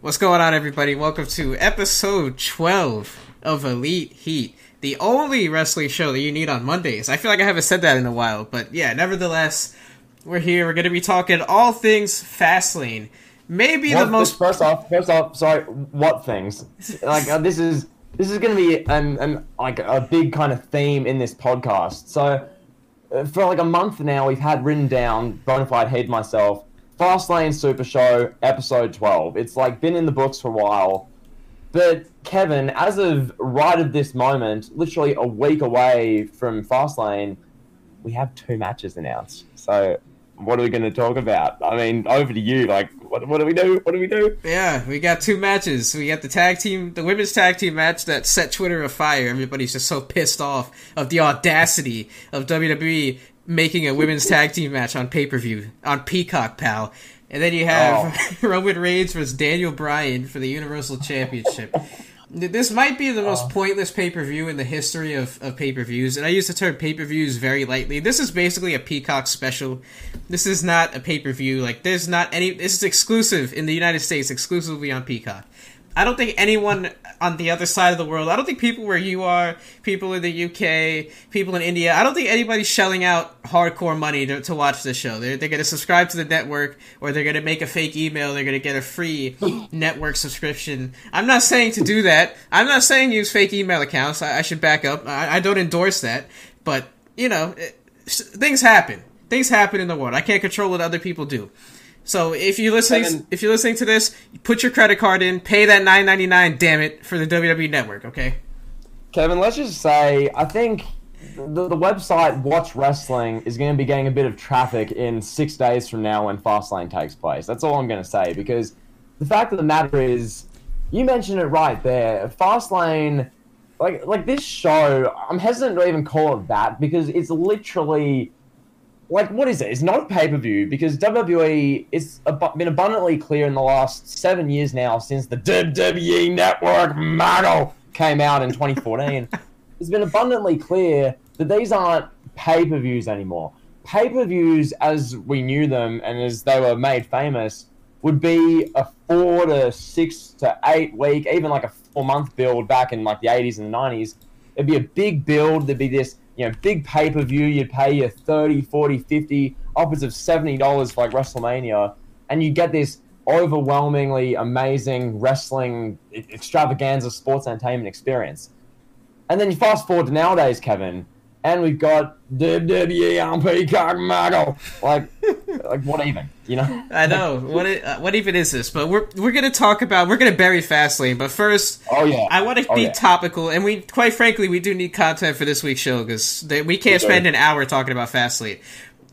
What's going on, everybody? Welcome to episode 12 of Elite Heat, the only wrestling show that you need on Mondays. I feel like I haven't said that in a while, but yeah, nevertheless, we're here. We're going to be talking all things Fastlane. Maybe What- the most. First off, first off, sorry. What things? Like uh, this is this is going to be an, an like a big kind of theme in this podcast. So uh, for like a month now, we've had written down Bonafide Heat myself, Fastlane Super Show episode twelve. It's like been in the books for a while. But Kevin, as of right at this moment, literally a week away from Fastlane, we have two matches announced. So what are we going to talk about? I mean, over to you. Like, what, what do we do? What do we do? Yeah, we got two matches. We got the tag team, the women's tag team match that set Twitter afire. Everybody's just so pissed off of the audacity of WWE making a women's tag team match on pay per view on Peacock, pal. And then you have oh. Roman Reigns versus Daniel Bryan for the Universal Championship. This might be the most oh. pointless pay per view in the history of, of pay per views, and I use the term pay per views very lightly. This is basically a Peacock special. This is not a pay per view. Like, there's not any. This is exclusive in the United States, exclusively on Peacock. I don't think anyone on the other side of the world, I don't think people where you are, people in the UK, people in India, I don't think anybody's shelling out hardcore money to, to watch this show. They're, they're going to subscribe to the network or they're going to make a fake email. They're going to get a free network subscription. I'm not saying to do that. I'm not saying use fake email accounts. I, I should back up. I, I don't endorse that. But, you know, it, things happen. Things happen in the world. I can't control what other people do. So if you're listening, if you're listening to this, put your credit card in, pay that nine ninety nine. Damn it for the WWE Network. Okay. Kevin, let's just say I think the, the website Watch Wrestling is going to be getting a bit of traffic in six days from now when Fastlane takes place. That's all I'm going to say because the fact of the matter is, you mentioned it right there. Fastlane, like like this show, I'm hesitant to even call it that because it's literally like what is it? It's not a pay per view because WWE is ab- been abundantly clear in the last seven years now since the WWE Network model came out in 2014. it's been abundantly clear that these aren't pay per views anymore. Pay per views, as we knew them and as they were made famous, would be a four to six to eight week, even like a four month build back in like the 80s and the 90s. It'd be a big build. There'd be this, you know, big pay per view. You'd pay your 30, 40, 50, upwards of $70 for like WrestleMania. And you get this overwhelmingly amazing wrestling extravaganza sports entertainment experience. And then you fast forward to nowadays, Kevin, and we've got WWE on Peacock model. Like, like what even? You know? I know what it, uh, what even is this? But we're we're gonna talk about we're gonna bury Fastlane. But first, Oh yeah. I want to Oh, be yeah. topical, and we quite frankly we do need content for this week's show because we can't spend an hour talking about Fastlane.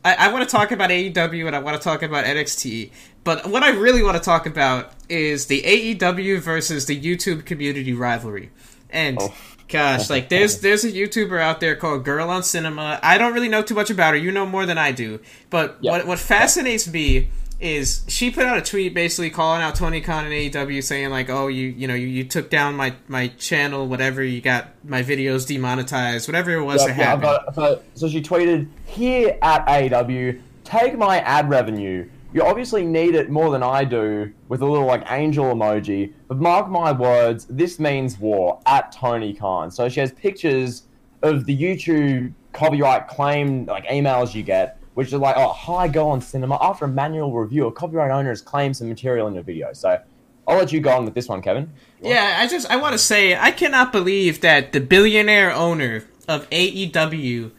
I, I want to talk about AEW and I want to talk about NXT. But what I really want to talk about is the AEW versus the YouTube community rivalry. And Oh. Gosh, like there's there's a YouTuber out there called Girl on Cinema. I don't really know too much about her. You know more than I do. But Yeah. what what fascinates me is she put out a tweet basically calling out Tony Khan and AEW saying like, "Oh, you you know you, you took down my my channel, whatever. You got my videos demonetized, whatever it was Yeah, that yeah, happened." got- so, so she tweeted, "Here at AEW, take my ad revenue. You obviously need it more than I do." With a little like angel emoji. But mark my words, this means war. At Tony Khan. So she has pictures of the YouTube copyright claim like emails you get, which are like, "Oh, hi, go on cinema." After a manual review, a copyright owner has claimed some material in your video. So I'll let you go on with this one, Kevin. Yeah, I just I want to say I cannot believe that the billionaire owner of AEW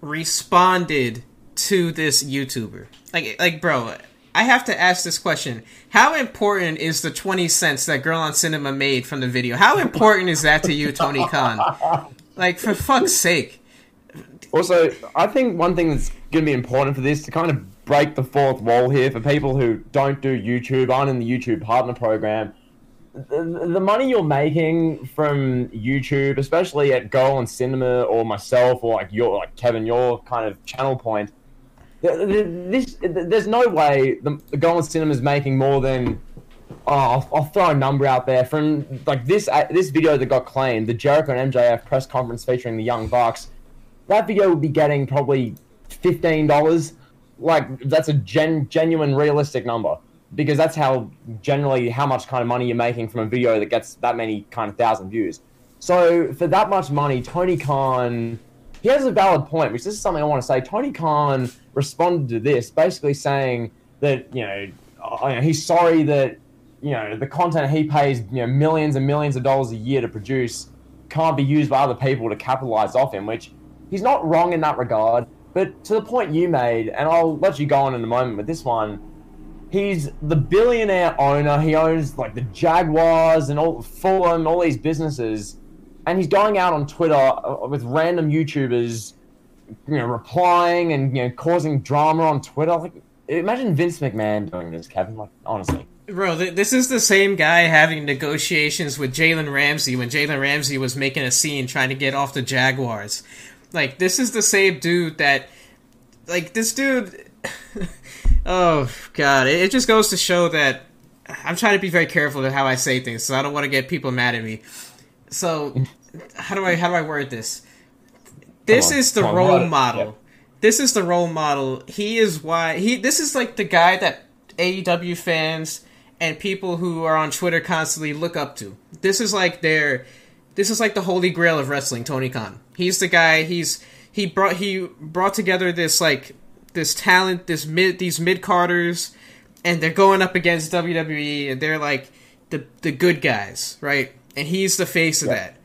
responded to this YouTuber. Like like bro, I have to ask this question. How important is the 20 cents that Girl on Cinema made from the video? How important is that to you, Tony Khan? Like for fuck's sake. Also, I think one thing that's going to be important for this to kind of break the fourth wall here for people who don't do YouTube, aren't in the YouTube partner program. The, money you're making from YouTube, especially at Go on Cinema or myself or like your like Kevin, your kind of channel point. Th- th- This there's no way the, the Go on Cinema is making more than oh, I'll, I'll throw a number out there from like this uh, this video that got claimed, the Jericho and MJF press conference featuring the Young Bucks. That video would be getting probably fifteen dollars. Like that's a gen, genuine, realistic number. because that's how generally how much kind of money you're making from a video that gets that many kind of thousand views. So for that much money, Tony Khan, he has a valid point, which this is something I want to say. Tony Khan responded to this basically saying that you know, uh, he's sorry that you know the content he pays you know millions and millions of dollars a year to produce can't be used by other people to capitalize off him, which he's not wrong in that regard. But to the point you made, and I'll let you go on in a moment with this one, he's the billionaire owner. He owns like the Jaguars and all Fulham, all these businesses, and he's going out on Twitter uh, with random YouTubers, you know, replying and you know causing drama on Twitter. Like, imagine Vince McMahon doing this, Kevin. Like, honestly. Bro, this is the same guy having negotiations with Jalen Ramsey when Jalen Ramsey was making a scene trying to get off the Jaguars. Like, this is the same dude that. Like, this dude. oh, God. It, just goes to show that. I'm trying to be very careful with how I say things, so I don't want to get people mad at me. So, how do I how do I word this? This is the role model. This is the role model. He is why he. This is like the guy that AEW fans and people who are on Twitter constantly look up to. This is like their this is like the holy grail of wrestling, Tony Khan. He's the guy, he's he brought he brought together this like this talent, this mid these mid carders and they're going up against WWE and they're like the the good guys, right? And he's the face of yeah. that.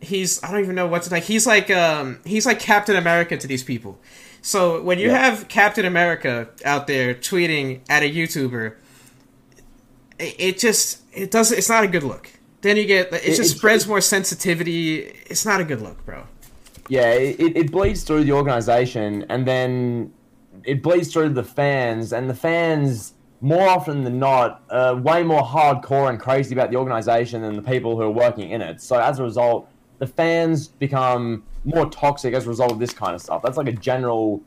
He's I don't even know what's like he's like um he's like Captain America to these people. So when you yeah. have Captain America out there tweeting at a YouTuber it just it does it's not a good look. Then you get it, it just it, spreads more sensitivity. It's not a good look, bro. Yeah, it, it bleeds through the organization, and then it bleeds through the fans, and the fans more often than not are way more hardcore and crazy about the organization than the people who are working in it. So as a result, the fans become more toxic as a result of this kind of stuff. That's like a general,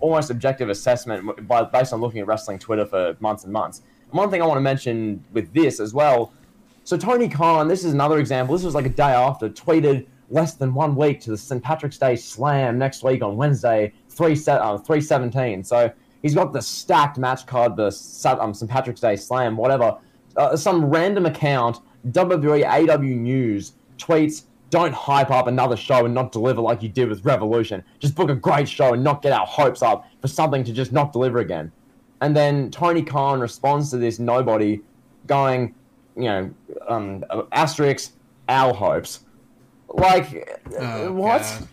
almost objective assessment by, based on looking at wrestling Twitter for months and months And one thing I want to mention with this as well. So Tony Khan, this is another example. This was like a day after, tweeted less than one week to the St. Patrick's Day Slam next week on Wednesday, 3 uh, 317. So he's got the stacked match card, the um, St. Patrick's Day Slam, whatever. Uh, some random account, WWE AW News, tweets, don't hype up another show and not deliver like you did with Revolution. Just book a great show and not get our hopes up for something to just not deliver again. And then Tony Khan responds to this nobody going, you know, um, asterisk, our hopes. Like, oh, what? God.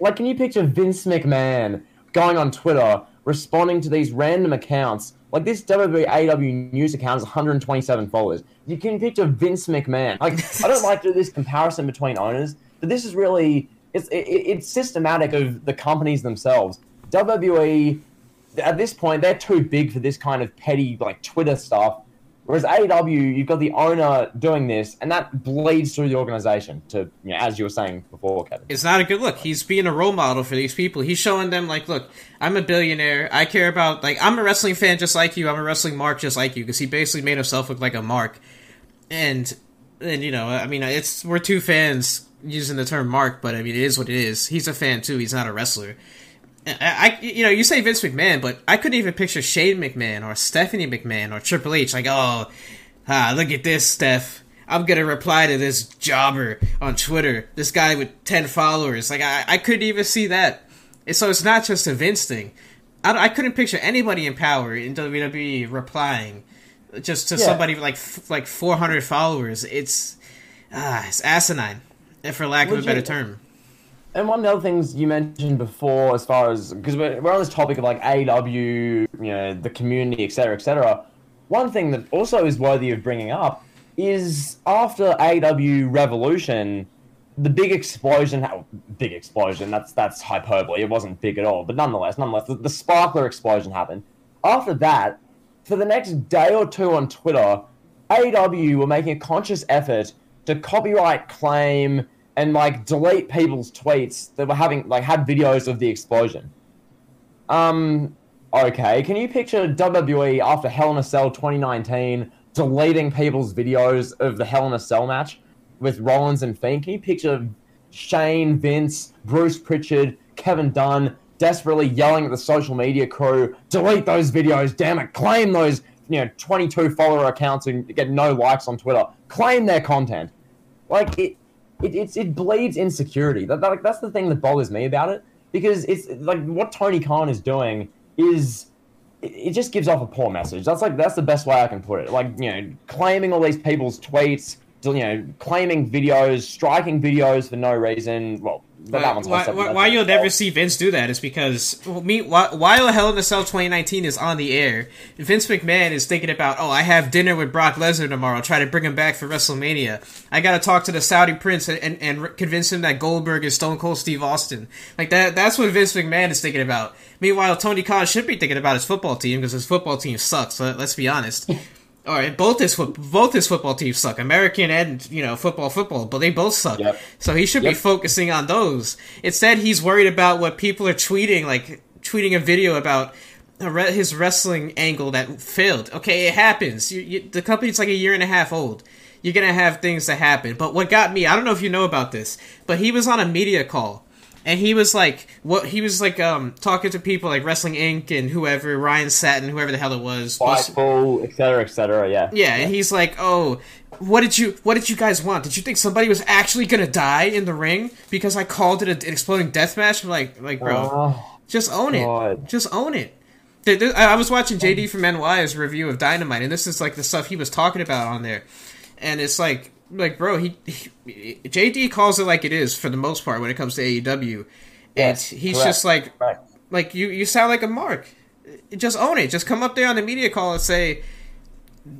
Like, can you picture Vince McMahon going on Twitter, responding to these random accounts? Like, this WWE AW news account has 127 followers. You can picture Vince McMahon. Like, I don't like to do this comparison between owners, but this is really, it's, it, it's systematic of the companies themselves. WWE at this point they're too big for this kind of petty like Twitter stuff. Whereas AEW, you've got the owner doing this, and that bleeds through the organization. To you know, as you were saying before, Kevin. It's not a good look. He's being a role model for these people. He's showing them like, look, I'm a billionaire. I care about like I'm a wrestling fan just like you. I'm a wrestling mark just like you. Because he basically made himself look like a mark, and and you know, I mean, it's we're two fans using the term mark, but I mean, it is what it is. He's a fan too. He's not a wrestler. I, you know, you say Vince McMahon, but I couldn't even picture Shane McMahon or Stephanie McMahon or Triple H. Like, oh, ah, look at this, Steph. I'm gonna reply to this jobber on Twitter. This guy with ten followers. Like, I, I couldn't even see that. And so it's not just a Vince thing. I, I couldn't picture anybody in power in WWE replying just to yeah. somebody like like 400 followers. It's ah, it's asinine, for lack of a better term and one of the other things you mentioned before, as far as because we're, we're on this topic of like AW, you know, the community, etc., etc. One thing that also is worthy of bringing up is after AW Revolution, the big explosion, big explosion. That's that's hyperbole. It wasn't big at all, but nonetheless, nonetheless, the, the sparkler explosion happened. After that, for the next day or two on Twitter, AW were making a conscious effort to copyright claim and like delete people's tweets that were having like had videos of the explosion. Um, okay, can you picture WWE after Hell in a Cell 2019 deleting people's videos of the Hell in a Cell match with Rollins and Fiend? Can you picture Shane, Vince, Bruce Pritchard, Kevin Dunn desperately yelling at the social media crew, delete those videos, damn it, claim those you know 22 follower accounts and get no likes on Twitter claim their content. Like it, it it's it bleeds insecurity. That, that, like, that's the thing that bothers me about it because it's like what Tony Khan is doing is it, it just gives off a poor message. That's like that's the best way I can put it. Like you know, claiming all these people's tweets, you know, claiming videos, striking videos for no reason. Well, that one's why, why, why you'll never see Vince do that is because well, me while Hell in a Cell 2019 is on the air, Vince McMahon is thinking about oh I have dinner with Brock Lesnar tomorrow, try to bring him back for WrestleMania. I got to talk to the Saudi Prince and, and, and convince him that Goldberg is Stone Cold Steve Austin. Like that that's what Vince McMahon is thinking about. Meanwhile, Tony Khan should be thinking about his football team because his football team sucks. let's be honest. All right, both his both his football teams suck, American and you know football, football, but they both suck. Yep. So he should yep. be focusing on those. Instead, he's worried about what people are tweeting, like tweeting a video about his wrestling angle that failed. Okay, it happens. You, you, the company's like a year and a half old. You're gonna have things that happen. But what got me, I don't know if you know about this, but he was on a media call and he was like what he was like um talking to people like Wrestling Inc. and whoever Ryan Satin, whoever the hell it was, Fightful, etc., etc. Yeah. yeah, and he's like, oh. What did you What did you guys want? Did you think somebody was actually gonna die in the ring because I called it an exploding death match? I'm like, like, bro, oh, just own God. it. Just own it. I was watching JD from NY's review of Dynamite, and this is like the stuff he was talking about on there, and it's like like bro, he, he, JD calls it like it is for the most part when it comes to AEW, yes, and he's correct. just like like you you sound like a mark. Just own it. Just come up there on the media call and say,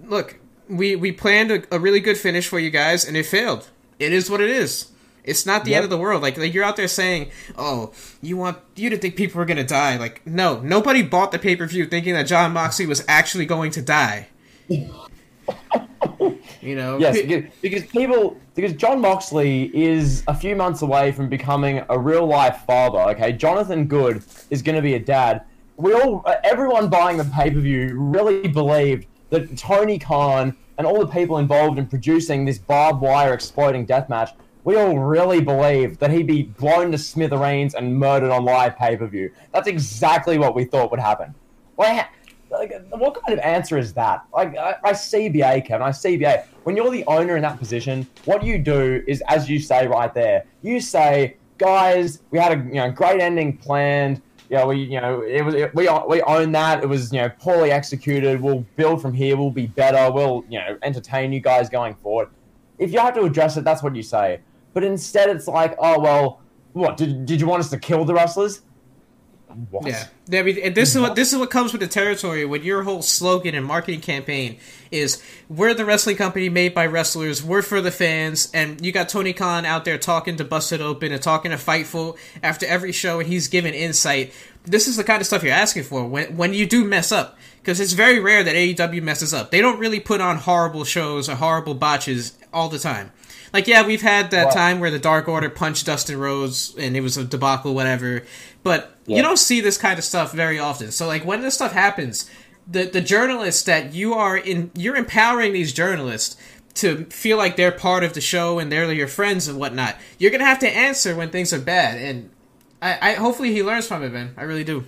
"Look, we we planned a, a really good finish for you guys, and it failed. It is what it is." It's not the yep. end of the world. Like, like you're out there saying, "Oh, you want you to think people are gonna die." Like, no, nobody bought the pay per view thinking that Jon Moxley was actually going to die. You know, yes, because, people because Jon Moxley is a few months away from becoming a real life father. Okay, Jonathan Good is going to be a dad. We all, uh, everyone buying the pay per view, really believed that Tony Khan and all the people involved in producing this barbed wire exploding death match, we all really believed that he'd be blown to smithereens and murdered on live pay per view. That's exactly what we thought would happen. Well, like, what kind of answer is that? Like, I, I CBA, Kevin, I CBA. When you're the owner in that position, what you do is, as you say right there, you say, guys, we had a you know great ending planned. Know, we you know it was it, we we own that. It was you know poorly executed. We'll build from here. We'll be better. We'll you know entertain you guys going forward. If you have to address it, that's what you say. But instead, it's like, oh well, what did did you want us to kill the wrestlers? What? Yeah, I mean, this is what this is what comes with the territory. When your whole slogan and marketing campaign is "We're the wrestling company made by wrestlers. We're for the fans," and you got Tony Khan out there talking to Busted Open and talking to Fightful after every show, and he's giving insight. This is the kind of stuff you're asking for when when you do mess up, because it's very rare that AEW messes up. They don't really put on horrible shows or horrible botches all the time. Like, yeah, we've had that time where the Dark Order punched Dustin Rhodes and it was a debacle, whatever. But yeah. you don't see this kind of stuff very often. So, like, when this stuff happens, the the journalists that you are in, you're empowering these journalists to feel like they're part of the show and they're your friends and whatnot. You're gonna have to answer when things are bad, and I, I hopefully he learns from it, man. I really do.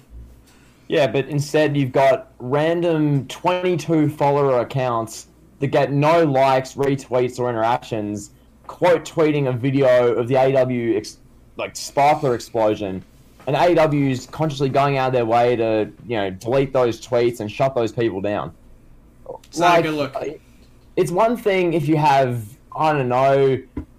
Yeah, but instead you've got random 22 follower accounts that get no likes, retweets, or interactions quote tweeting a video of the AEW ex- like sparkler explosion, and AEW's consciously going out of their way to you know delete those tweets and shut those people down. It's like, not a good look. It's one thing if you have I don't know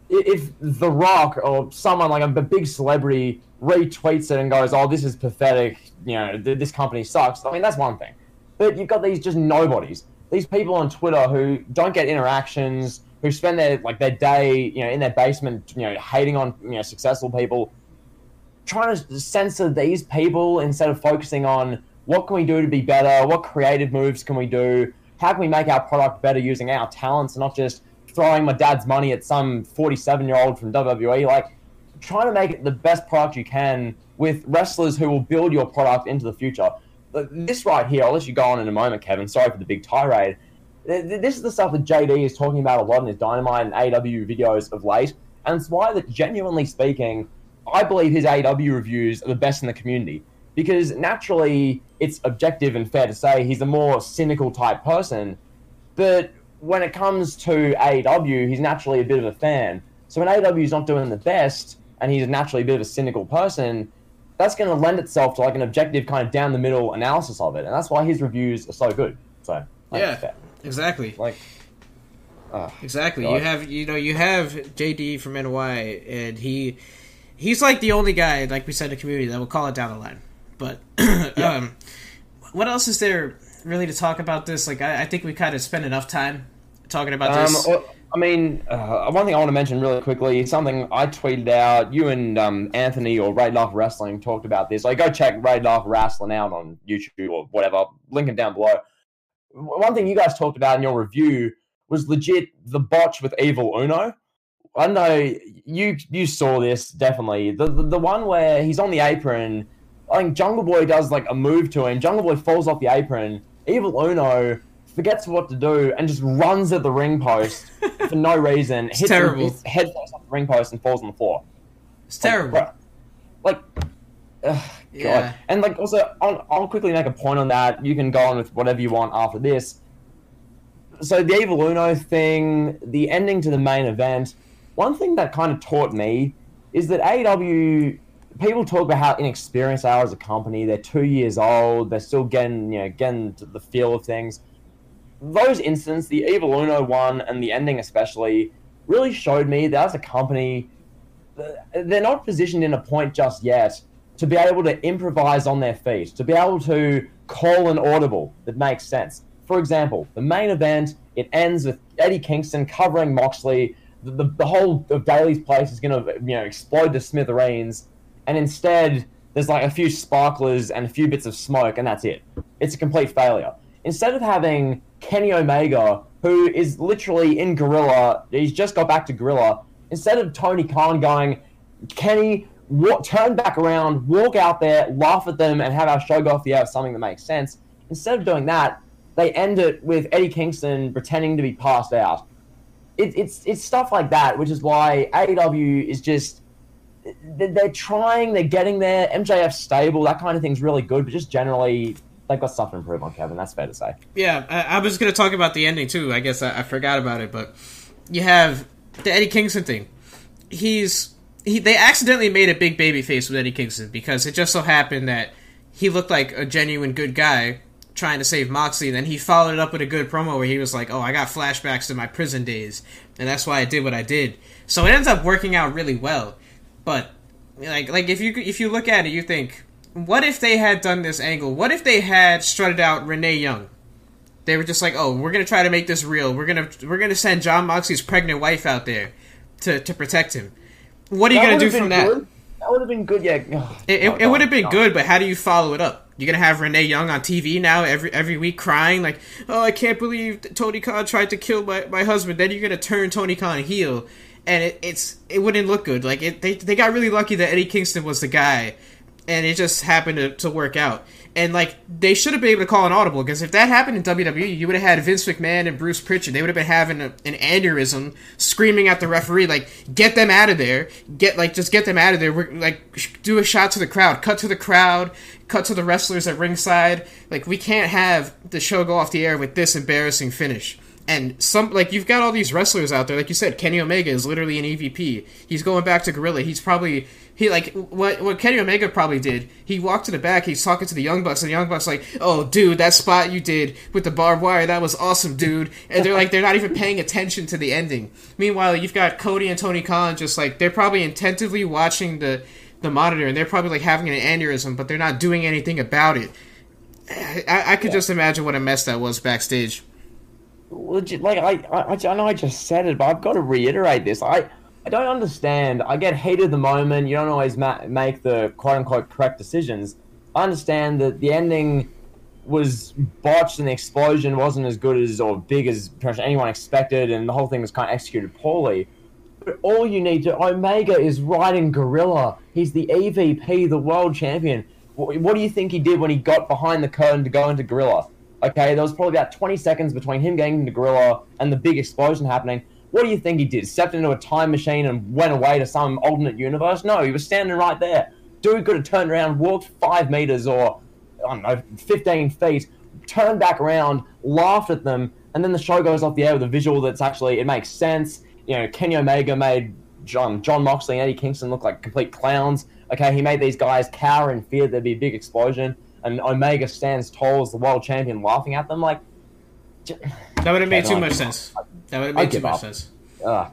if The Rock or someone like a big celebrity retweets it and goes, "Oh, this is pathetic," you know, this company sucks. I mean, that's one thing. But you've got these just nobodies, these people on Twitter who don't get interactions, who spend their like their day, you know, in their basement, you know, hating on you know successful people, trying to censor these people instead of focusing on what can we do to be better, what creative moves can we do, how can we make our product better using our talents, and not just throwing my dad's money at some 47 year old from WWE. Like, trying to make it the best product you can with wrestlers who will build your product into the future. This right here, I'll let you go on in a moment, Kevin. Sorry for the big tirade. This is the stuff that JD is talking about a lot in his Dynamite and AW videos of late, and it's why that genuinely speaking, I believe his AW reviews are the best in the community because naturally it's objective and fair to say he's a more cynical type person. But when it comes to AEW, he's naturally a bit of a fan. So when AEW is not doing the best, and he's naturally a bit of a cynical person, that's going to lend itself to like an objective kind of down the middle analysis of it, and that's why his reviews are so good. So like, yeah, exactly. like uh, Exactly. God. You have you know you have JD from NY, and he he's like the only guy, like we said, in community that will call it down the line. But um, what else is there really to talk about this? Like I, I think we kind of spent enough time talking about Um, this. well, I mean, uh, one thing I want to mention really quickly, something I tweeted out. You and um, Anthony or Raid Life Wrestling talked about this. Like, go check Raid Life Wrestling out on YouTube or whatever. Link it down below. One thing you guys talked about in your review was legit the botch with Evil Uno. I know you you saw this definitely. The, the the one where he's on the apron. I think Jungle Boy does like a move to him. Jungle Boy falls off the apron. Evil Uno forgets what to do and just runs at the ring post for no reason. hits terrible. His head falls off the ring post and falls on the floor. it's terrible. Like, like ugh, Yeah. God. And like also, I'll, I'll quickly make a point on that. You can go on with whatever you want after this. So the Evil Uno thing, the ending to the main event. One thing that kind of taught me is that AEW people talk about how inexperienced they are as a company. They're two years old. They're still getting you know getting the feel of things. Those incidents, the Evil Uno one and the ending especially, really showed me that as a company, they're not positioned in a point just yet to be able to improvise on their feet, to be able to call an audible that makes sense. For example, the main event it ends with Eddie Kingston covering Moxley. The, the, the whole of Daily's place is going to you know explode to smithereens, and instead there's like a few sparklers and a few bits of smoke, and that's it. It's a complete failure. Instead of having Kenny Omega, who is literally in Gorilla, he's just got back to Gorilla. Instead of Tony Khan going, Kenny, wa- turn back around, walk out there, laugh at them, and have our show go off the air with something that makes sense. Instead of doing that, they end it with Eddie Kingston pretending to be passed out. It, it's it's stuff like that, which is why AEW is just they- they're trying, they're getting there. MJF's stable, that kind of thing's really good, but just generally they've got stuff to improve on, Kevin. That's fair to say. Yeah, I, I was going to talk about the ending too. I guess I, I forgot about it, but you have the Eddie Kingston thing. He's he. They accidentally made a big baby face with Eddie Kingston because it just so happened that he looked like a genuine good guy trying to save Moxley. Then he followed it up with a good promo where he was like, "Oh, I got flashbacks to my prison days, and that's why I did what I did." So it ends up working out really well. But like like if you if you look at it, you think, what if they had done this angle? What if they had strutted out Renee Young? They were just like, oh, we're gonna try to make this real. We're gonna we're gonna send Jon Moxley's pregnant wife out there to to protect him. What are you gonna do from that? Good. That would have been good. Yeah, Ugh. It, No, it, it oh, would have been no, no. good, but how do you follow it up? You're gonna have Renee Young on TV now every every week crying like, "Oh, I can't believe Tony Khan tried to kill my, my husband." Then you're gonna turn Tony Khan heel, and it, it's it wouldn't look good. Like it, they they got really lucky that Eddie Kingston was the guy, and it just happened to, to work out. And like they should have been able to call an audible because if that happened in WWE, you would have had Vince McMahon and Bruce Pritchard. They would have been having a, an aneurysm, screaming at the referee like, "Get them out of there! Get like just get them out of there!" We're like do a shot to the crowd, cut to the crowd, cut to the wrestlers at ringside. Like we can't have the show go off the air with this embarrassing finish. And some like you've got all these wrestlers out there, like you said, Kenny Omega is literally an EVP. He's going back to Gorilla. He's probably he like what what Kenny Omega probably did. He walked to the back. He's talking to the Young Bucks, and the Young Bucks like, "Oh, dude, that spot you did with the barbed wire, that was awesome, dude." And they're like, they're not even paying attention to the ending. Meanwhile, you've got Cody and Tony Khan just like they're probably attentively watching the the monitor, and they're probably like having an aneurysm, but they're not doing anything about it. I, I could just imagine what a mess that was backstage. legit like I, I I know I just said it, but I've got to reiterate this. I I don't understand. I get heated at the moment. You don't always ma- make the quote unquote correct decisions. I understand that the ending was botched and the explosion wasn't as good as or big as pretty much anyone expected, and the whole thing was kind of executed poorly. But all you need to Omega is riding Gorilla. He's the EVP, the world champion. What, what do you think he did when he got behind the curtain to go into Gorilla? Okay, there was probably about 20 seconds between him getting into Gorilla and the big explosion happening. What do you think he did? Stepped into a time machine and went away to some alternate universe? No, he was standing right there. Dude could have turned around, walked five meters, or I don't know, 15 feet, turned back around, laughed at them, and then the show goes off the air with a visual that's actually it makes sense. You know, Kenny Omega made John Jon Moxley and Eddie Kingston look like complete clowns. Okay, he made these guys cower in fear there'd be a big explosion, and Omega stands tall as the world champion, laughing at them like. That would have made too much sense. That would have made too much sense. Uh,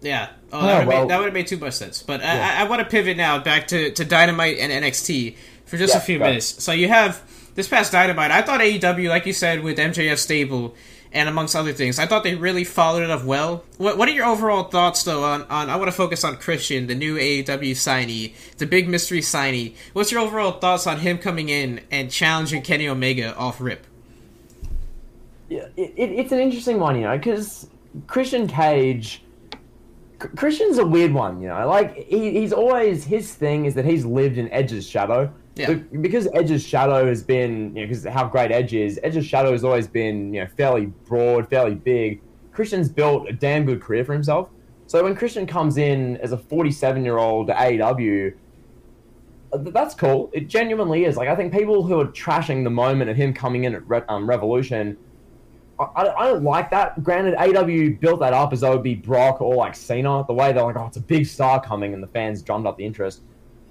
yeah. Oh, that would have well, made, too much sense. But yeah. I, I want to pivot now back to, to Dynamite and NXT for just yeah, a few minutes. So you have this past Dynamite. I thought AEW, like you said, with MJF stable and amongst other things, I thought they really followed it up well. What, what are your overall thoughts, though, on, on I want to focus on Christian, the new AEW signee, the big mystery signee. What's your overall thoughts on him coming in and challenging Kenny Omega off rip? Yeah, it, it, it's an interesting one, you know, because Christian Cage Christian's a weird one, you know. Like he, he's always his thing is that he's lived in Edge's shadow. Yeah. because Edge's shadow has been, you know, because how great Edge is, Edge's shadow has always been, you know, fairly broad, fairly big. Christian's built a damn good career for himself. So when Christian comes in as a 47 year old AEW, uh, that's cool. It genuinely is. Like I think people who are trashing the moment of him coming in at Re- um, Revolution I, I don't like that. Granted, AW built that up as though it would be Brock or like Cena. The way they're like, oh, it's a big star coming, and the fans drummed up the interest.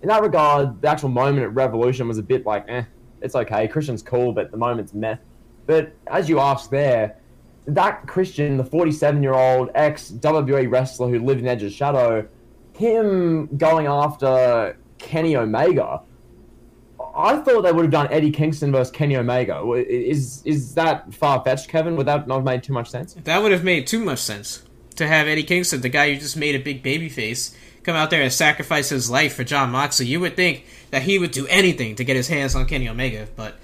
In that regard, the actual moment at Revolution was a bit like, eh, it's okay. Christian's cool, but the moment's meh. But as you asked there, that Christian, the 47 year old ex WWE wrestler who lived in Edge's shadow, him going after Kenny Omega I thought they would have done Eddie Kingston versus Kenny Omega. Is is that far fetched, Kevin? Would that not have made too much sense? That would have made too much sense to have Eddie Kingston, the guy who just made a big baby face, come out there and sacrifice his life for Jon Moxley. You would think that he would do anything to get his hands on Kenny Omega, but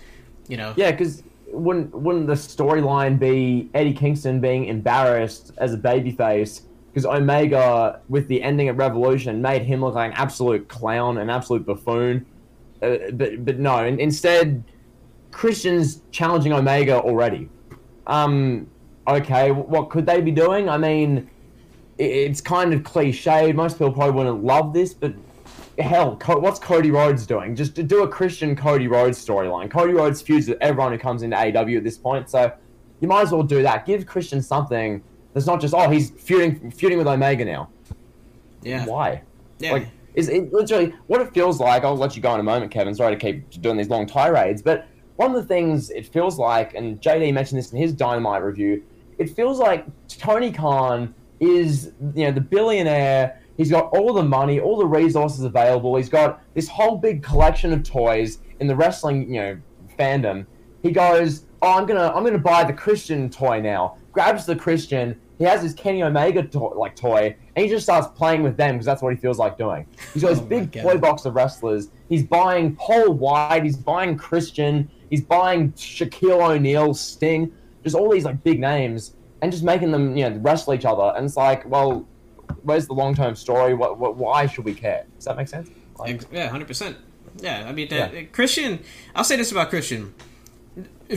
you know, yeah, because wouldn't wouldn't the storyline be Eddie Kingston being embarrassed as a babyface? Because Omega, with the ending of Revolution, made him look like an absolute clown, an absolute buffoon uh, but but no. Instead, Christians challenging Omega already. Um, okay, what could they be doing? I mean, it's kind of cliched. Most people probably wouldn't love this, but hell, what's Cody Rhodes doing? Just to do a Christian Cody Rhodes storyline. Cody Rhodes feuds with everyone who comes into AW at this point, so you might as well do that. Give Christian something that's not just oh he's feuding feuding with Omega now. Yeah. Why? Yeah. Like is it literally what it feels like. I'll let you go in a moment, Kevin. Sorry to keep doing these long tirades, but one of the things it feels like, and JD mentioned this in his Dynamite review, it feels like Tony Khan is you know the billionaire. He's got all the money, all the resources available. He's got this whole big collection of toys in the wrestling you know fandom. He goes, "Oh, I'm gonna I'm gonna buy the Christian toy now." Grabs the Christian. He has his Kenny Omega to- like toy, and he just starts playing with them because that's what he feels like doing. He's got this oh big toy box of wrestlers. He's buying Paul White. He's buying Christian. He's buying Shaquille O'Neal, Sting, just all these like big names, and just making them you know wrestle each other. And it's like, well, where's the long term story? What, what, why should we care? Does that make sense? Like, yeah, hundred percent. Yeah, I mean, uh, yeah. Christian. I'll say this about Christian.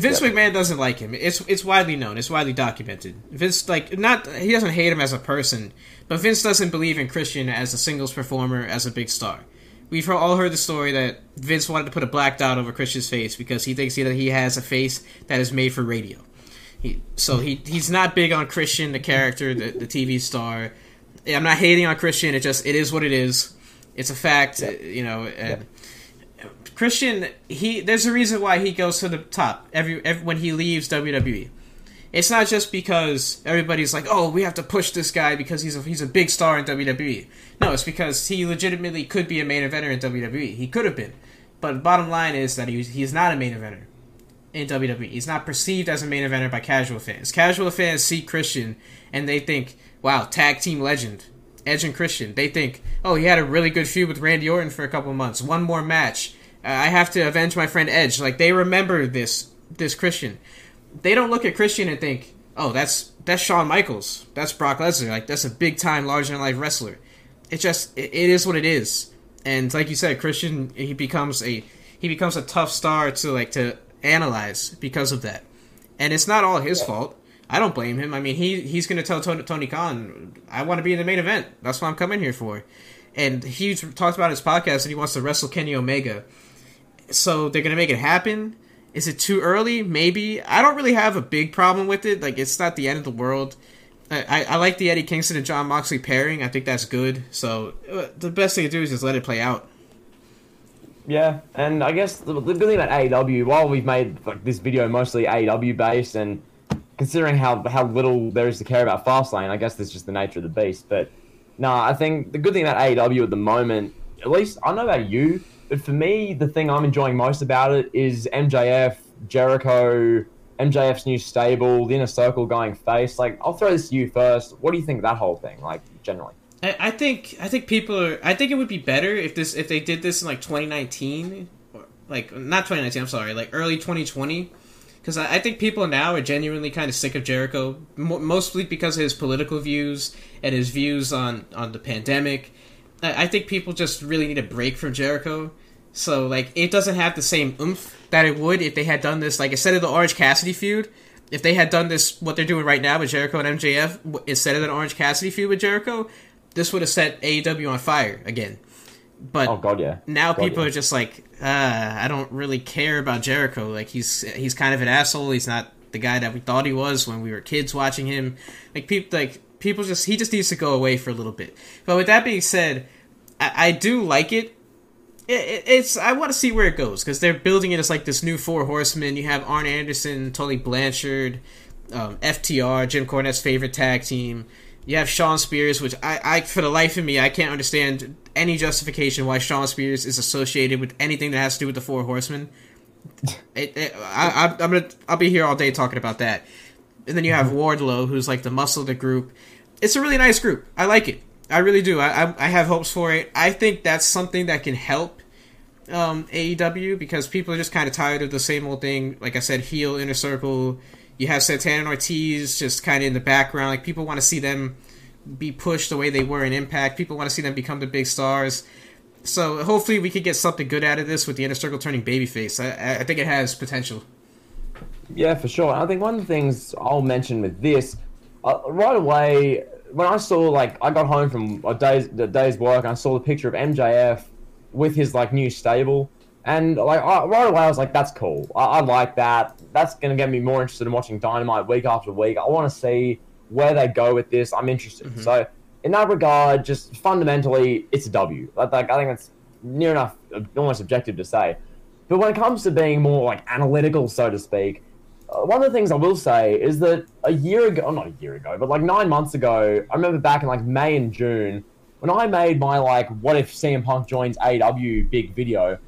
Vince yeah. McMahon doesn't like him. It's it's widely known. It's widely documented. Vince like not he doesn't hate him as a person, but Vince doesn't believe in Christian as a singles performer as a big star. We've all heard the story that Vince wanted to put a black dot over Christian's face because he thinks that he has a face that is made for radio. He, so he he's not big on Christian, the character, the, the TV star. I'm not hating on Christian. It just it is what it is. It's a fact, yeah. you know. Yeah. Christian, he there's a reason why he goes to the top every, every when he leaves WWE. It's not just because everybody's like, "Oh, we have to push this guy because he's a, he's a big star in WWE." No, it's because he legitimately could be a main eventer in WWE. He could have been, but the bottom line is that he he's not a main eventer in WWE. He's not perceived as a main eventer by casual fans. Casual fans see Christian and they think, "Wow, tag team legend." Edge and Christian. They think, "Oh, he had a really good feud with Randy Orton for a couple months. One more match." Uh, I have to avenge my friend Edge. Like they remember this this Christian. They don't look at Christian and think, "Oh, that's that's Shawn Michaels. That's Brock Lesnar. Like that's a big time, larger than life wrestler." It just it, it is what it is. And like you said, Christian he becomes a he becomes a tough star to like to analyze because of that. And it's not all his fault. I don't blame him. I mean, he he's going to tell Tony, Tony Khan, "I want to be in the main event. That's what I'm coming here for." And he talked about his podcast and he wants to wrestle Kenny Omega so they're gonna make it happen. Is it too early? Maybe. I don't really have a big problem with it. Like it's not the end of the world. I, I, like the Eddie Kingston and Jon Moxley pairing. I think that's good. So uh, the best thing to do is just let it play out. Yeah, and I guess the, the good thing about AEW, while we've made like this video mostly AEW based, and considering how how little there is to care about Fastlane, I guess that's just the nature of the beast. But no, I think the good thing about AEW at the moment, at least I know about you, for me, the thing I'm enjoying most about it is MJF, Jericho, MJF's new stable, the inner circle going face. Like, I'll throw this to you first. What do you think of that whole thing, like generally? I, I think I think people are. I think it would be better if this if they did this in like 2019, or like not 2019. I'm sorry, like early 2020. Because I, I think people now are genuinely kind of sick of Jericho, mo- mostly because of his political views and his views on on the pandemic. I, think people just really need a break from Jericho. So like it doesn't have the same oomph that it would if they had done this like instead of the Orange Cassidy feud. If they had done this, what they're doing right now with Jericho and MJF, instead of an Orange Cassidy feud with Jericho, this would have set AEW on fire again. But Oh god, yeah. now God, people yeah. are just like, uh, I don't really care about Jericho. Like he's he's kind of an asshole. He's not the guy that we thought he was when we were kids watching him. Like people like people just he just needs to go away for a little bit. But with that being said, I, I do like it. It, it. It's I want to see where it goes because they're building it as like this new four horsemen. You have Arn Anderson, Tully Blanchard, um, FTR, Jim Cornette's favorite tag team. You have Shawn Spears, which I, I, for the life of me, I can't understand any justification why Shawn Spears is associated with anything that has to do with the Four Horsemen. It, it, I, I'm gonna, I'll be here all day talking about that. And then you have Wardlow, who's like the muscle of the group. It's a really nice group. I like it. I really do. I, I, I have hopes for it. I think that's something that can help um, AEW because people are just kind of tired of the same old thing. Like I said, heel inner circle. You have Santana and Ortiz just kind of in the background. Like people want to see them be pushed the way they were in Impact. People want to see them become the big stars. So hopefully we could get something good out of this with the inner circle turning babyface. I, I think it has potential. Yeah, for sure. I think one of the things I'll mention with this, uh, right away, when I saw like I got home from a day's the day's work, and I saw the picture of MJF with his like new stable, and like I, right away I was like, that's cool. I, I like that. That's gonna get me more interested in watching Dynamite week after week. I want to see where they go with this. I'm interested. So in that regard, just fundamentally, it's a W. Like, like I think that's near enough, almost objective to say. But when it comes to being more like analytical, so to speak, Uh, one of the things I will say is that a year ago, oh, not a year ago, but like nine months ago, I remember back in like May and June, when I made my like, what if CM Punk joins AW" big video,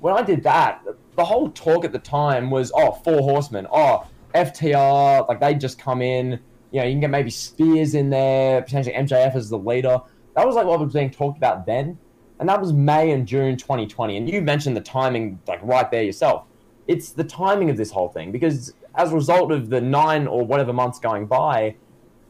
when I did that, the whole talk at the time was, oh, Four Horsemen, oh, FTR, like they just come in, you know, you can get maybe Spears in there, potentially MJF as the leader. That was like what was being talked about then. And that was May and June 2020. And you mentioned the timing, like right there yourself. It's the timing of this whole thing because as a result of the nine or whatever months going by,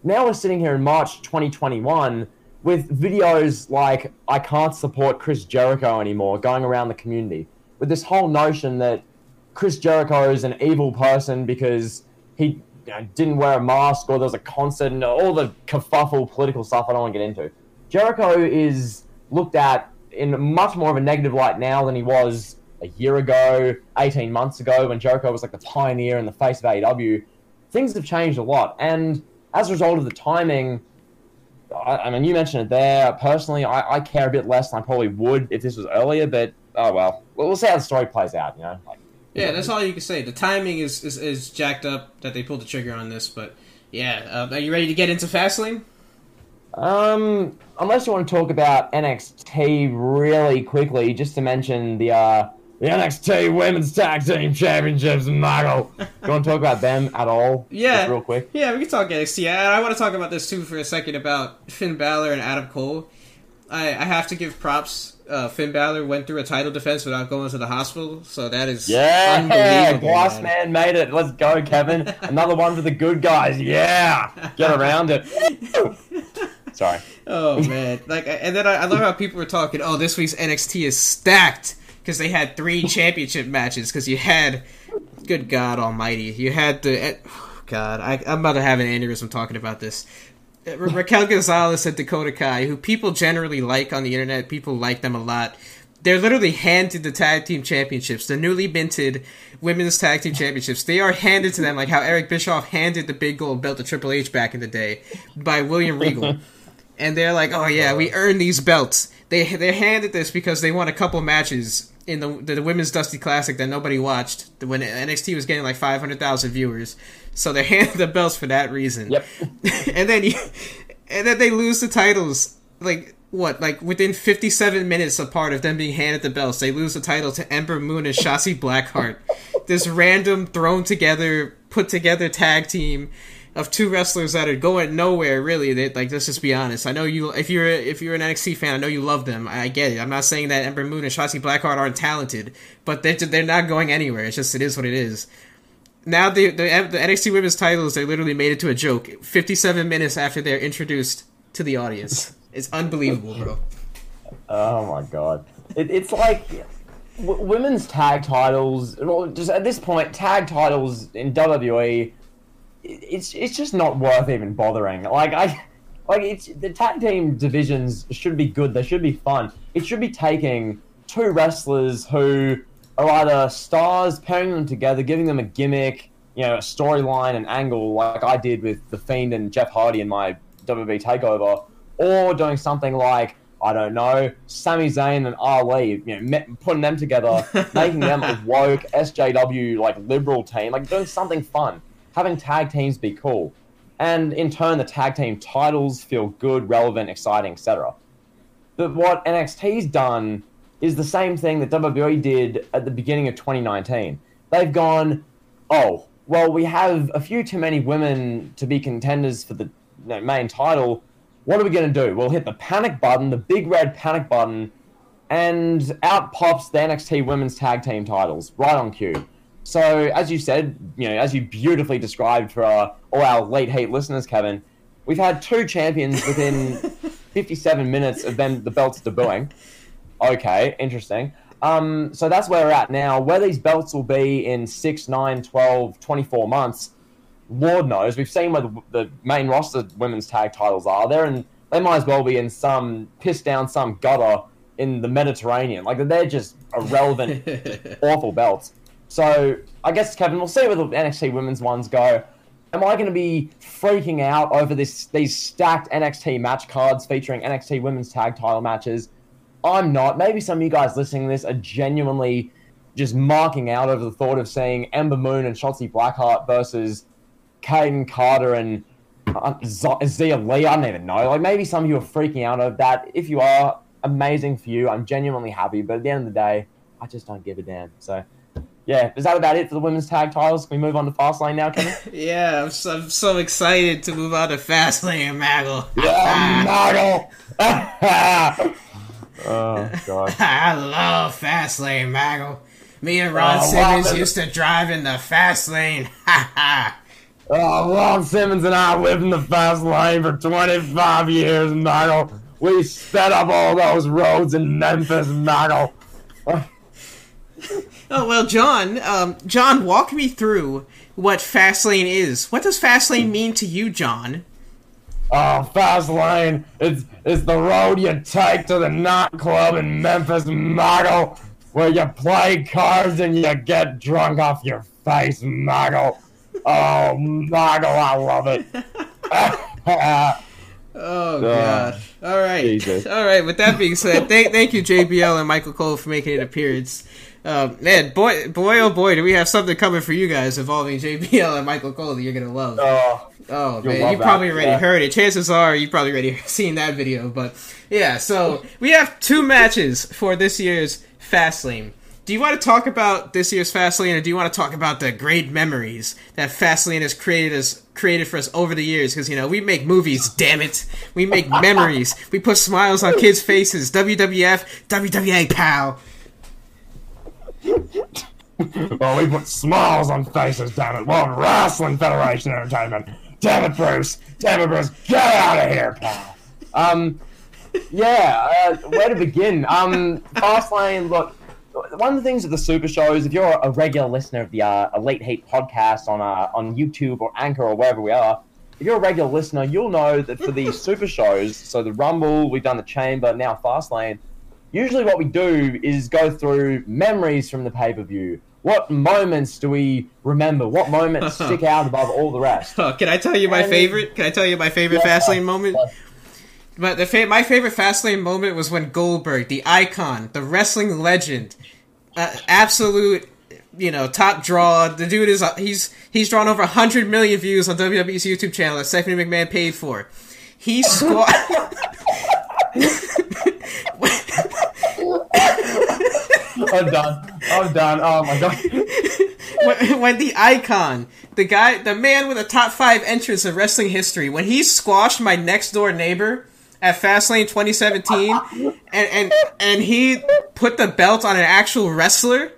now we're sitting here in March 2021 with videos like I can't support Chris Jericho anymore going around the community with this whole notion that Chris Jericho is an evil person because he you know, didn't wear a mask or there was a concert and all the kerfuffle political stuff I don't want to get into. Jericho is looked at in much more of a negative light now than he was a year ago, 18 months ago, when Jericho was like the pioneer in the face of AEW. Things have changed a lot. And as a result of the timing, I, I mean, you mentioned it there. Personally, I, I care a bit less than I probably would if this was earlier, but oh well. We'll, we'll see how the story plays out, you know? Like, Yeah, that's all you can say. The timing is, is, is jacked up that they pulled the trigger on this, but yeah. Uh, are you ready to get into Fastlane? Um, unless you want to talk about NXT really quickly, just to mention the uh, the NXT Women's Tag Team Championships, Michael. you want to talk about them at all? Yeah. Real quick. Yeah, we can talk NXT. I, I want to talk about this too for a second about Finn Balor and Adam Cole. I, I have to give props. Uh, Finn Balor went through a title defense without going to the hospital, so that is Yeah, unbelievable. Glass man. Man made it. Let's go, Kevin. Another one for the good guys. Yeah, get around it. Sorry. Oh man! Like, and then I, I love how people were talking. Oh, this week's NXT is stacked because they had three championship matches. Because you had, good God Almighty, you had the. eh, oh, God, I, I'm about to have an aneurysm talking about this. Ra- Raquel Gonzalez and Dakota Kai, who people generally like on the internet, people like them a lot. they're literally handed the tag team championships, the newly minted women's tag team championships. They are handed to them like how Eric Bischoff handed the big gold belt to Triple H back in the day by William Regal. and they're like, "Oh yeah, we earned these belts." They they're handed this because they won a couple matches in the the, women's Dusty Classic that nobody watched when NXT was getting like five hundred thousand viewers. So they're handed the belts for that reason. Yep. and then you, and then they lose the titles like what like within 57 minutes apart of them being handed the belts they lose the title to ember moon and shotzi blackheart this random thrown together put together tag team of two wrestlers that are going nowhere really they, like let's just be honest i know you if you're if you're an nxt fan i know you love them i get it i'm not saying that ember moon and shotzi blackheart aren't talented but they're, they're not going anywhere it's just it is what it is now the, the the nxt women's titles they literally made it to a joke 57 minutes after they're introduced to the audience it's unbelievable, bro. Oh my god! It, it's like women's tag titles. Just at this point, tag titles in WWE, it's it's just not worth even bothering. Like I, like it's the tag team divisions should be good. They should be fun. It should be taking two wrestlers who are either stars, pairing them together, giving them a gimmick, you know, a storyline, an angle, like I did with the Fiend and Jeff Hardy in my WWE Takeover or doing something like I don't know, Sami Zayn and Ali, you know, putting them together, making them a woke SJW like liberal team, like doing something fun, having tag teams be cool, and in turn the tag team titles feel good, relevant, exciting, etc. But what NXT's done is the same thing that WWE did at the beginning of 2019. They've gone, oh, well, we have a few too many women to be contenders for the you know, main title what are we going to do? We'll hit the panic button, the big red panic button, and out pops the NXT Women's Tag Team titles right on cue. So, as you said, you know, as you beautifully described for uh, all our late hate listeners, Kevin, we've had two champions within 57 minutes of them the belts debuting. Okay, interesting. Um, so that's where we're at now. Where these belts will be in 6, 9, 12, 24 months, Lord knows. We've seen where the, the main roster women's tag titles are. They're in. They might as well be in some piss down some gutter in the Mediterranean. Like they're just irrelevant, awful belts. So I guess Kevin, we'll see where the NXT women's ones go. Am I going to be freaking out over this these stacked NXT match cards featuring NXT women's tag title matches? I'm not. Maybe some of you guys listening to this are genuinely just marking out over the thought of seeing Ember Moon and Shotzi Blackheart versus Kayden Carter and uh, Xia Li. I don't even know. Like maybe some of you are freaking out over that. If you are, amazing for you. I'm genuinely happy. But at the end of the day, I just don't give a damn. So. Yeah, is that about it for the women's tag titles? Can we move on to Fastlane now, Kevin? yeah, I'm so, I'm so, excited to move on to Fastlane, Maggle. Yeah, Maggle. oh god. I love Fastlane, Maggle. Me and oh, Ron oh, Simmons used to drive in the fast lane. Ha ha. Oh, Ron Simmons and I lived in the fast lane for 25 years, Michael. We set up all those roads in Memphis, Michael. Oh well, John. Um, John, walk me through what Fastlane is. What does Fastlane mean to you, John? Oh, Fastlane is is the road you take to the nightclub in Memphis, Michael, where you play cards and you get drunk off your face, Michael. Oh, Nago, I love it. oh god! All right, Jesus. all right. With that being said, thank thank you JBL and Michael Cole for making an appearance. Uh, man, boy, boy, oh boy, do we have something coming for you guys involving JBL and Michael Cole that you're gonna love. Oh, oh man, you probably already yeah. heard it. Chances are you probably already seen that video. But yeah, so we have two matches for this year's Fastlane do you want to talk about this year's Fastlane, or do you want to talk about the great memories that Fastlane has created us created for us over the years? Because you know we make movies, damn it, we make memories, we put smiles on kids' faces. WWF, WWA, pal. well, we put smiles on faces, damn it. World Wrestling Federation Entertainment. Damn it, Bruce. Damn it, Bruce. Get out of here, pal. Um, yeah, uh, where to begin? Um, Fastlane, look, one of the things of the super shows, if you're a regular listener of the uh, Elite Heat podcast on uh, on YouTube or Anchor or wherever we are, if you're a regular listener, you'll know that for the super shows, so the Rumble, we've done the Chamber, now Fastlane, usually what we do is go through memories from the pay per view. What moments do we remember? What moments stick out above all the rest? Oh, can I tell you my And- favorite? Can I tell you my favorite Yeah. Fastlane moment? But the fa- my favorite Fastlane moment was when Goldberg, the icon, the wrestling legend, uh, absolute, you know, top draw. The dude is uh, he's he's drawn over hundred million views on WWE's YouTube channel that Stephanie McMahon paid for. He squat. I'm done. I'm done. Oh my god. when, when the icon, the guy, the man with a top five entrance in wrestling history, when he squashed my next door neighbor at Fastlane 2017, and and and he put the belt on an actual wrestler,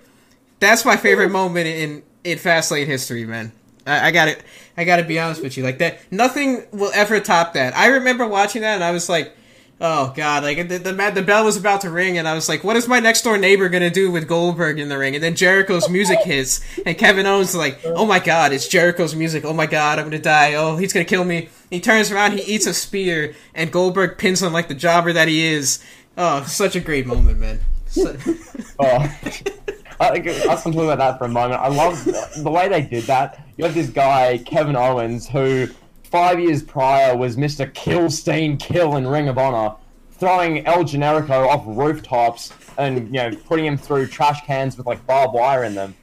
that's my favorite moment in in Fastlane history, man. I, I got it. I got to be honest with you, like that. Nothing will ever top that. I remember watching that, and I was like. Oh god! Like the, the the bell was about to ring, and I was like, "What is my next door neighbor gonna do with Goldberg in the ring?" And then Jericho's music hits, and Kevin Owens is like, "Oh my god, it's Jericho's music! Oh my god, I'm gonna die! Oh, he's gonna kill me!" He turns around, he eats a spear, and Goldberg pins him like the jobber that he is. Oh, such a great moment, man. Oh. I, I want talk about that for a moment. I love the way they did that. You have this guy, Kevin Owens, who five years prior was Mr. Kill Steen Kill in Ring of Honor, throwing El Generico off rooftops and you know putting him through trash cans with like barbed wire in them.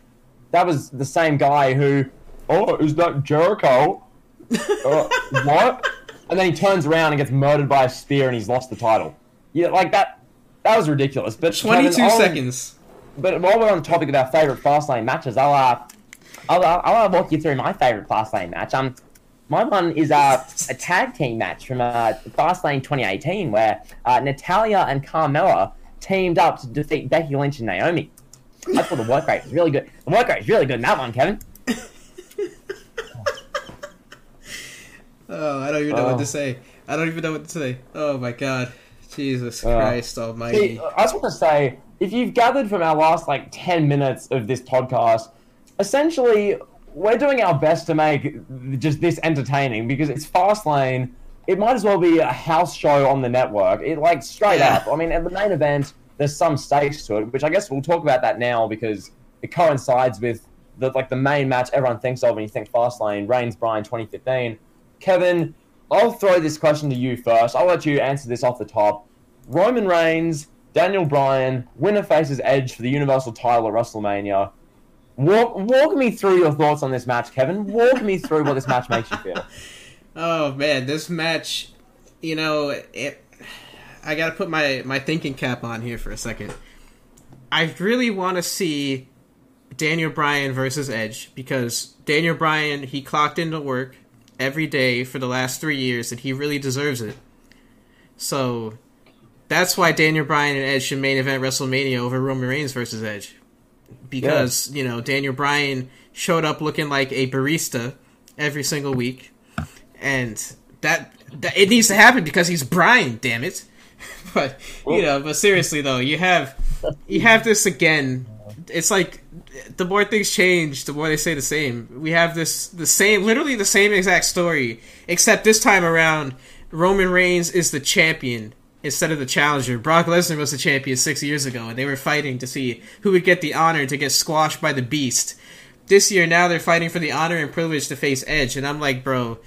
That was the same guy who, oh, is that Jericho? uh, what? And then he turns around and gets murdered by a spear and he's lost the title. Yeah, like that. That was ridiculous. But 22 Owens- seconds. but while we're on the topic of our favorite fast lane matches, I'll uh, I'll, I'll, I'll walk you through my favorite fast lane match. Um, my one is uh, a tag team match from uh, Fastlane 2018, where uh, Natalya and Carmella teamed up to defeat Becky Lynch and Naomi. I thought the work rate was really good. The work rate is really good in that one, Kevin. Oh, I don't even know what Oh. to say. I don't even know what to say. Oh my god, Jesus Oh. Christ See, Almighty! I just want to say, if you've gathered from our last like ten minutes of this podcast, essentially we're doing our best to make just this entertaining because it's Fastlane. It might as well be a house show on the network. It like straight Yeah. up. I mean, at the main event, there's some stakes to it, which I guess we'll talk about that now because it coincides with the like the main match everyone thinks of when you think Fastlane, Reigns Bryan 2015. Kevin, I'll throw this question to you first. I'll let you answer this off the top. Roman Reigns, Daniel Bryan, winner faces Edge for the Universal title at WrestleMania. Walk, walk me through your thoughts on this match, Kevin. Walk me through what this match makes you feel. Oh man, this match, you know, it. I gotta put my my thinking cap on here for a second. I really want to see Daniel Bryan versus Edge because Daniel Bryan he clocked into work every day for the last three years and he really deserves it. So that's why Daniel Bryan and Edge should main event WrestleMania over Roman Reigns versus Edge because you know Daniel Bryan showed up looking like a barista every single week, and that, that it needs to happen because he's Bryan. Damn it! But you know, but seriously though, you have you have this again. It's like the more things change, the more they say the same. We have this the same, literally the same exact story, except this time around, Roman Reigns is the champion instead of the challenger. Brock Lesnar was the champion six years ago, and they were fighting to see who would get the honor to get squashed by the Beast. This year, now they're fighting for the honor and privilege to face Edge, and I'm like, bro,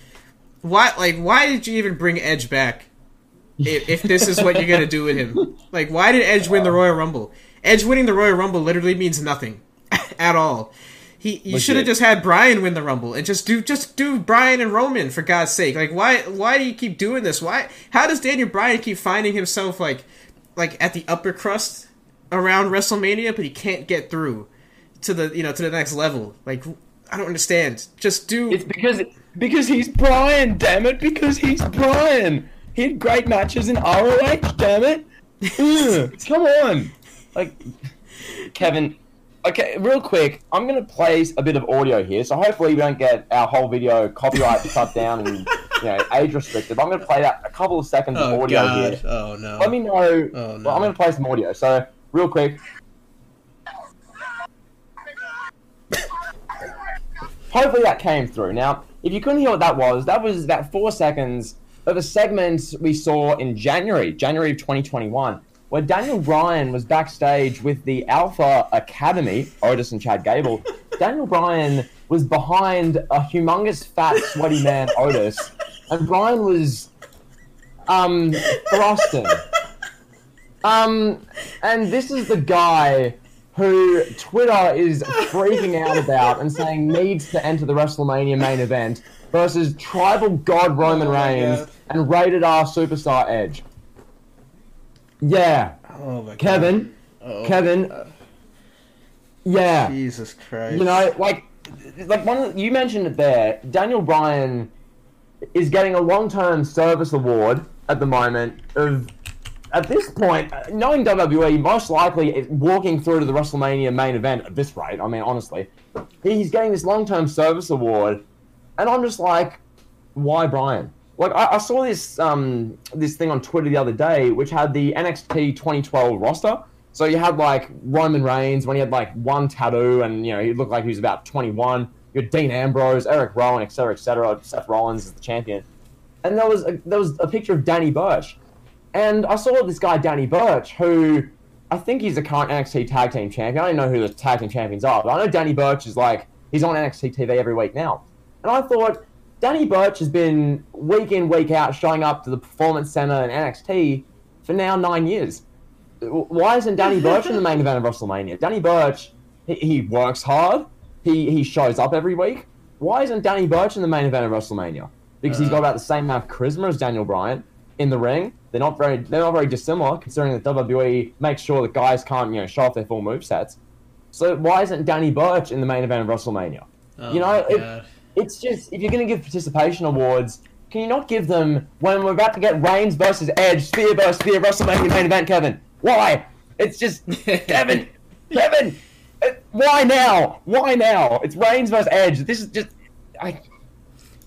why? Like, why did you even bring Edge back? If, if this is what you're gonna do with him, like, why did Edge win the Royal Rumble? Edge winning the Royal Rumble literally means nothing at all. He, you should have just had Bryan win the Rumble and just do just do Bryan and Roman for God's sake. Like why why do you keep doing this? Why how does Daniel Bryan keep finding himself like like at the upper crust around WrestleMania, but he can't get through to the you know to the next level? Like I don't understand. Just do It's because because he's Bryan, damn it. Because he's Bryan. He had great matches in ROH, damn it. Ugh, come on. Like, Kevin. Okay, real quick, I'm gonna play a bit of audio here, so hopefully we don't get our whole video copyright shut down and you know age restricted. But I'm gonna play that a couple of seconds of oh audio god. here. Oh no. Let me know. Oh, Well, no. I'm gonna play some audio. So real quick. Hopefully that came through. Now, if you couldn't hear what that was, that was about four seconds of a segment we saw in January, January of 2021. Where Daniel Bryan was backstage with the Alpha Academy, Otis and Chad Gable. Daniel Bryan was behind a humongous, fat, sweaty man, Otis, and Bryan was um thrusting. Um, and this is the guy who Twitter is freaking out about and saying needs to enter the WrestleMania main event versus tribal god Roman Oh Reigns God. and rated R superstar Edge. Yeah, Oh my Kevin, Oh, Kevin. Yeah, Jesus Christ. you know, like, like one of the- you mentioned it there. Daniel Bryan is getting a long-term service award at the moment of. At this point, knowing WWE, most likely is walking through to the WrestleMania main event at this rate. I mean, honestly, he's getting this long-term service award, and I'm just like, why Bryan? Like, I, I saw this um this thing on Twitter the other day, which had the NXT 2012 roster. So you had like Roman Reigns when he had like one tattoo, and you know he looked like he was about 21. You had Dean Ambrose, Eric Rowan, etc., etc. Seth Rollins is the champion, and there was a, there was a picture of Danny Burch, and I saw this guy Danny Burch, who I think he's the current NXT Tag Team Champion. I don't know who the Tag Team Champions are, but I know Danny Burch is like he's on NXT TV every week now, and I thought Danny Burch has been week in week out showing up to the Performance Center and NXT for now nine years. Why isn't Danny Burch in the main event of WrestleMania? Danny Burch, he, he works hard. He he shows up every week. Why isn't Danny Burch in the main event of WrestleMania? Because he's uh. got about the same amount of charisma as Daniel Bryan in the ring. They're not very they're not very dissimilar, considering that WWE makes sure that guys can't you know show off their full move sets. So why isn't Danny Burch in the main event of WrestleMania? Oh you know, it-. It's just if you're going to give participation awards, can you not give them when we're about to get Reigns versus Edge, Spear versus Spear, WrestleMania main event, Kevin? Why? It's just Kevin, Kevin. uh, Why now? Why now? It's Reigns versus Edge. This is just. I,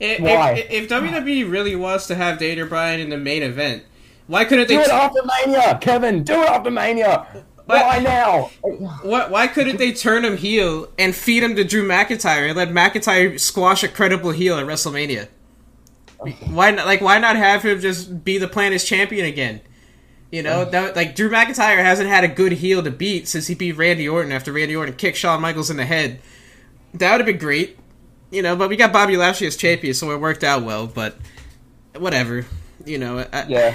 If, Why? if, if WWE really wants to have Daniel Bryan in the main event, why couldn't they? do it after Mania, Kevin. Do it after Mania. But- Why now? Why, why couldn't they turn him heel and feed him to Drew McIntyre and let McIntyre squash a credible heel at WrestleMania? Why not? Like, why not have him just be the Planet's champion again? You know, that, like Drew McIntyre hasn't had a good heel to beat since he beat Randy Orton after Randy Orton kicked Shawn Michaels in the head. That would have been great, you know. But we got Bobby Lashley as champion, so it worked out well. But whatever, you know. I, Yeah.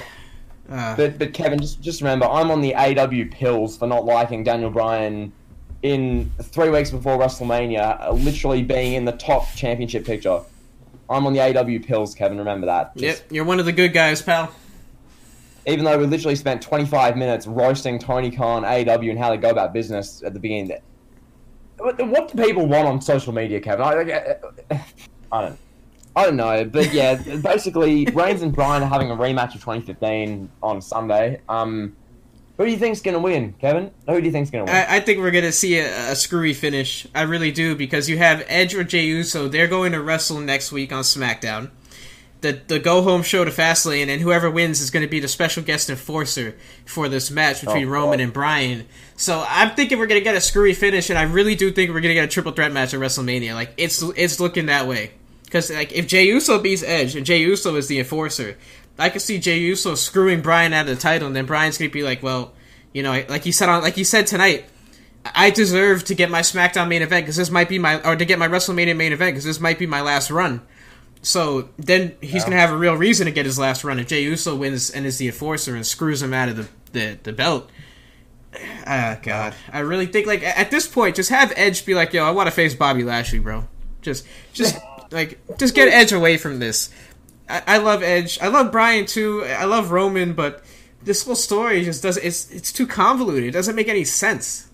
Uh, But but Kevin, just just remember, I'm on the AEW pills for not liking Daniel Bryan in three weeks before WrestleMania, uh, literally being in the top championship picture. I'm on the AEW pills, Kevin. Remember that. yep, you're one of the good guys, pal. Even though we literally spent 25 minutes roasting Tony Khan, AEW, and how they go about business at the beginning. What, what do people want on social media, Kevin? I, I, I don't. I don't know, but yeah, basically, Reigns and Bryan are having a rematch of 2015 on Sunday. Um, who do you think's gonna win, Kevin? Who do you think's gonna win? I, I think we're gonna see a, a screwy finish. I really do because you have Edge or Jey Uso. They're going to wrestle next week on SmackDown. The the go home show to Fastlane, and whoever wins is going to be the special guest enforcer for this match between Oh, Roman God. and Bryan. So I'm thinking we're gonna get a screwy finish, and I really do think we're gonna get a triple threat match at WrestleMania. Like it's it's looking that way. Because like if Jey Uso beats Edge and Jey Uso is the enforcer, I could see Jey Uso screwing Bryan out of the title, and then Bryan's gonna be like, well, you know, like he said on like he said tonight, I deserve to get my SmackDown main event because this might be my or to get my WrestleMania main event because this might be my last run. So then he's gonna have a real reason to get his last run if Jey Uso wins and is the enforcer and screws him out of the the, the belt. Ah, God, I really think like at this point, just have Edge be like, "Yo, I want to face Bobby Lashley, bro." Just, just like, just get Edge away from this. I, I love Edge. I love Bryan too. I love Roman, but this whole story just doesn't. It's it's too convoluted. It doesn't make any sense.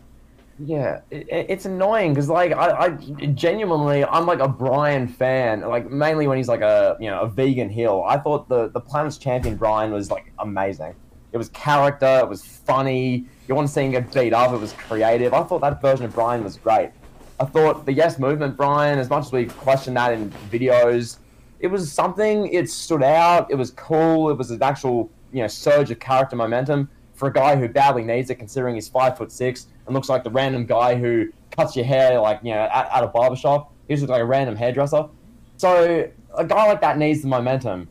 Yeah, it, it's annoying because like I, I genuinely I'm like a Bryan fan, like mainly when he's like a you know a vegan heel. I thought the the Planet's champion Bryan was like amazing. It was character, it was funny. You want to see him get beat up. It was creative. I thought that version of Bryan was great. I thought the Yes Movement Bryan, as much as we questioned that in videos, it was something. It stood out. It was cool. It was an actual you know surge of character momentum for a guy who badly needs it, considering he's five foot six and looks like the random guy who cuts your hair like you know at, at a barbershop. He just looks like a random hairdresser. So a guy like that needs the momentum.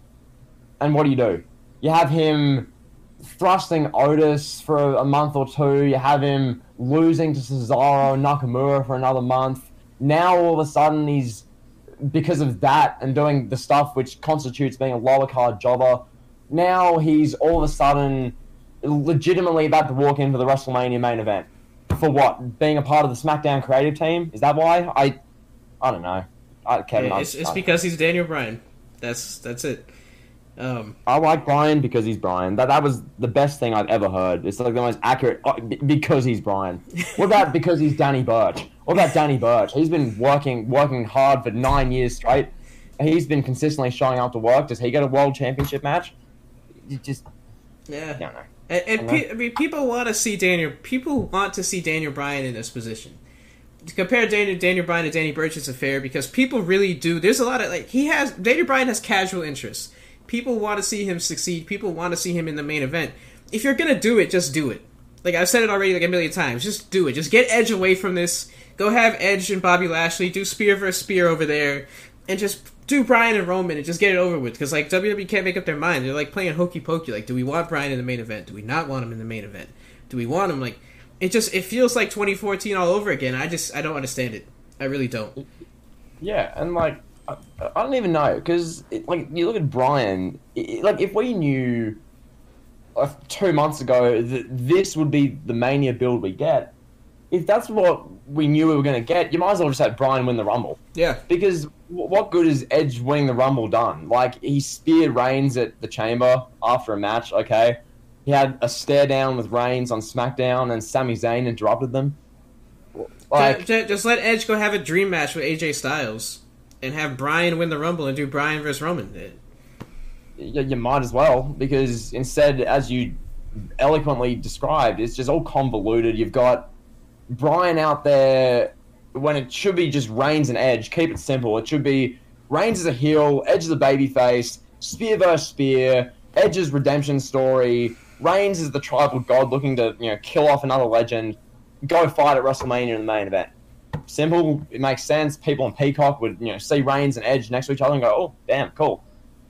And what do you do? You have him thrusting Otis for a month or two. You have him losing to Cesaro and Nakamura for another month. Now all of a sudden he's because of that and doing the stuff which constitutes being a lower card jobber. Now he's all of a sudden legitimately about to walk into the WrestleMania main event. For what? Being a part of the SmackDown creative team? Is that why? I I don't know. I, Kevin, yeah, it's, it's because he's Daniel Bryan. That's that's it. Um, I like Bryan because he's Bryan. That that was the best thing I've ever heard. It's like the most accurate uh, because he's Bryan. What about because he's Danny Burch? What about Danny Burch? He's been working working hard for nine years straight. He's been consistently showing up to work. Does he get a world championship match? You just yeah. I don't know. And, and pe- I mean, people want to see Daniel. People want to see Daniel Bryan in this position. To compare Daniel Daniel Bryan to Danny Burch is fair because people really do. There's a lot of like he has Daniel Bryan has casual interests People want to see him succeed. People want to see him in the main event. If you're gonna do it, just do it. Like I've said it already like a million times. Just do it. Just get Edge away from this. Go have Edge and Bobby Lashley do spear versus spear over there, and just do Bryan and Roman and just get it over with. Because like WWE can't make up their mind. They're like playing hokey pokey. Like, do we want Bryan in the main event? Do we not want him in the main event? Do we want him? Like, it just it feels like 2014 all over again. I just I don't understand it. I really don't. Yeah, and like I, I don't even know because like you look at Bryan, it, like if we knew uh, two months ago that this would be the mania build we get, if that's what we knew we were going to get, you might as well just have Bryan win the Rumble. Yeah. Because what good is Edge winning the Rumble done? Like he speared Reigns at the Chamber after a match. Okay, he had a stare down with Reigns on SmackDown, and Sami Zayn interrupted them. Like, just, just let Edge go have a dream match with AJ Styles and have Bryan win the Rumble and do Bryan versus Roman. You, you might as well because instead, as you eloquently described, it's just all convoluted. You've got Bryan out there when it should be just Reigns and Edge. Keep it simple. It should be Reigns is a heel, Edge is a babyface, Spear versus Spear, Edge's redemption story. Reigns is the tribal god looking to you know kill off another legend. Go fight at WrestleMania in the main event simple. It makes sense. People on Peacock would you know see Reigns and Edge next to each other and go, "Oh, damn, cool."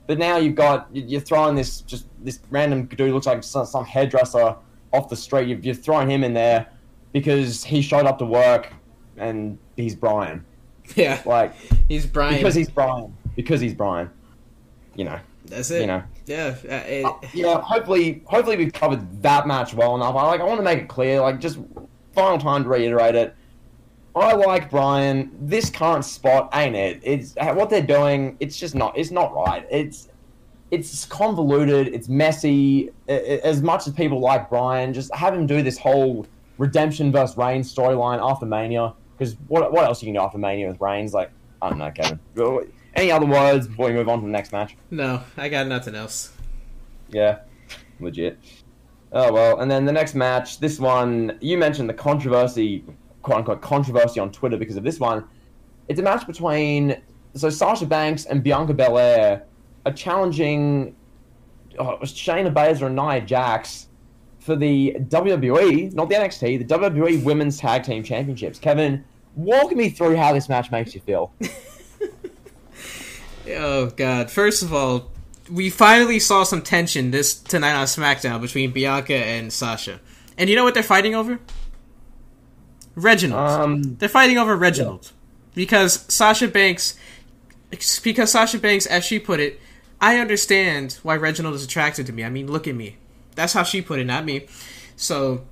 But now you've got you're throwing this just this random dude looks like some, some hairdresser off the street. You're throwing him in there because he showed up to work and he's Bryan. Yeah, like he's Bryan because he's Bryan because he's Bryan. You know. That's it. You know. Yeah. Uh, it... uh, yeah. Hopefully, hopefully we've covered that match well enough. I like. I want to make it clear. Like, just final time to reiterate it I like Bryan. This current spot ain't it. It's uh, what they're doing. It's just not. It's not right. It's it's convoluted. It's messy. As much as people like Bryan, just have him do this whole redemption versus Reigns storyline after Mania. Because what what else you can do after Mania with Reigns? Like I don't know, Kevin. Any other words before we move on to the next match? No, I got nothing else. Yeah, legit. Oh well, and then the next match. This one you mentioned the controversy quote unquote controversy on Twitter because of this one. It's a match between so Sasha Banks and Bianca Belair are challenging oh, Shayna Baszler and Nia Jax for the WWE, not the NXT, the WWE Women's Tag Team Championships. Kevin, walk me through how this match makes you feel. oh God! First of all, we finally saw some tension this tonight on SmackDown between Bianca and Sasha, and you know what they're fighting over? Reginald. Um, They're fighting over Reginald yeah. because Sasha Banks. Because Sasha Banks, as she put it, I understand why Reginald is attracted to me. I mean, look at me. That's how she put it, not me. So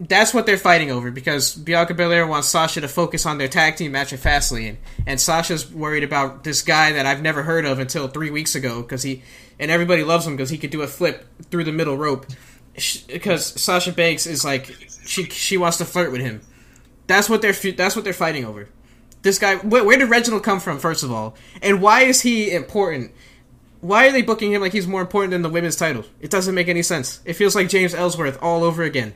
that's what they're fighting over because Bianca Belair wants Sasha to focus on their tag team match at Fastlane, and Sasha's worried about this guy that I've never heard of until three weeks ago because he and everybody loves him because he could do a flip through the middle rope. Because Sasha Banks is like she she wants to flirt with him. That's what they're that's what they're fighting over. This guy, where, where did Reginald come from? First of all, and why is he important? Why are they booking him like he's more important than the women's title? It doesn't make any sense. It feels like James Ellsworth all over again.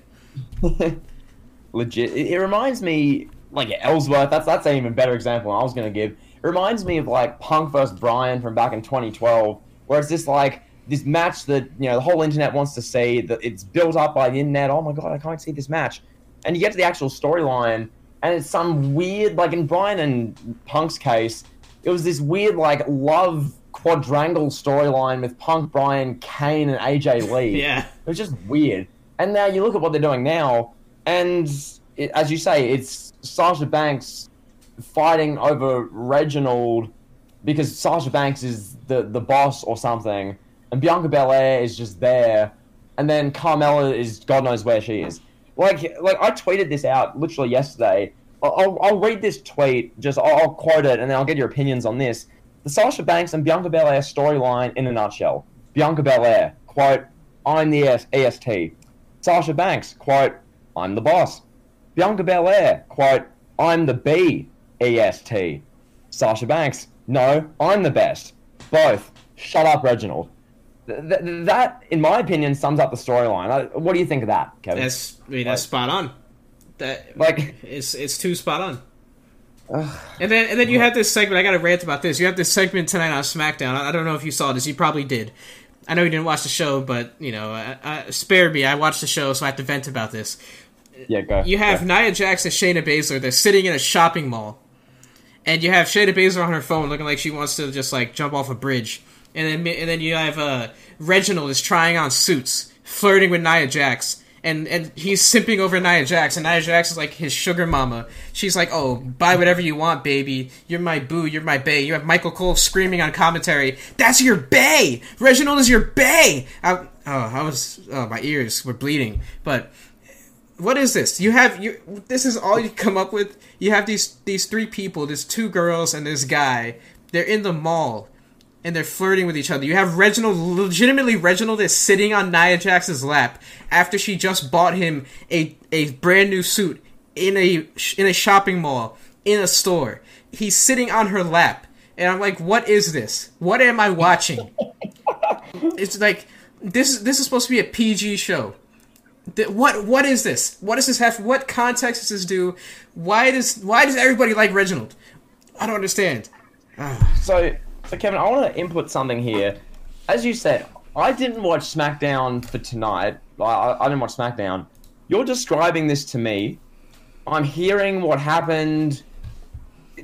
Legit, it, it, reminds me like Ellsworth. That's that's an even better example I was gonna give. It reminds me of like Punk versus Bryan from back in 2012, where it's just like this match that you know the whole internet wants to see. That it's built up by the internet. Oh my god, I can't see this match and you get to the actual storyline, and it's some weird, like in Bryan and Punk's case, it was this weird, like, love quadrangle storyline with Punk, Bryan, Kane, and AJ Lee. Yeah. It was just weird. And now you look at what they're doing now, and it, as you say, it's Sasha Banks fighting over Reginald because Sasha Banks is the, the boss or something, and Bianca Belair is just there, and then Carmella is God knows where she is. Like, like I tweeted this out literally yesterday. I'll, I'll, read this tweet, just I'll, I'll quote it, and then I'll get your opinions on this. The Sasha Banks and Bianca Belair storyline in a nutshell. Bianca Belair, quote, I'm the ES- EST. Sasha Banks, quote, I'm the boss. Bianca Belair, quote, I'm the B EST. Sasha Banks, no, I'm the best. Both. Shut up, Reginald. Th- th- that, in my opinion, sums up the storyline. Uh, What do you think of that, Kevin? That's I mean that's spot on. That Like- it's it's too spot on. And then and then you have this segment. I got to rant about this. You have this segment tonight on SmackDown. I I don't know if you saw this. You probably did. I know you didn't watch the show, but you know, I, I, spare me. I watched the show, so I have to vent about this. yeah, go. You have Nia Jax and Shayna Baszler. They're sitting in a shopping mall, and you have Shayna Baszler on her phone, looking like she wants to just like jump off a bridge. And then and then you have uh, Reginald is trying on suits, flirting with Nia Jax, and and he's simping over Nia Jax, and Nia Jax is like his sugar mama. She's like, "Oh, buy whatever you want, baby. You're my boo. You're my bae." You have Michael Cole screaming on commentary, "That's your bae. Reginald is your bae." I, oh, I was oh, my ears were bleeding, but what is this? You have you. This is all you come up with. You have these these three people. There's two girls and this guy. They're in the mall, and they're flirting with each other. You have Reginald. Legitimately, Reginald is sitting on Nia Jax's lap after she just bought him a a brand new suit in a in a shopping mall in a store. He's sitting on her lap, and I'm like, what is this? What am I watching? it's like this. This is supposed to be a PG show. What what is this? What does this have? What context does this do? Why does why does everybody like Reginald? I don't understand. So, so Kevin, I want to input something here. As you said, I didn't watch SmackDown for tonight. I, I didn't watch SmackDown. You're describing this to me. I'm hearing what happened.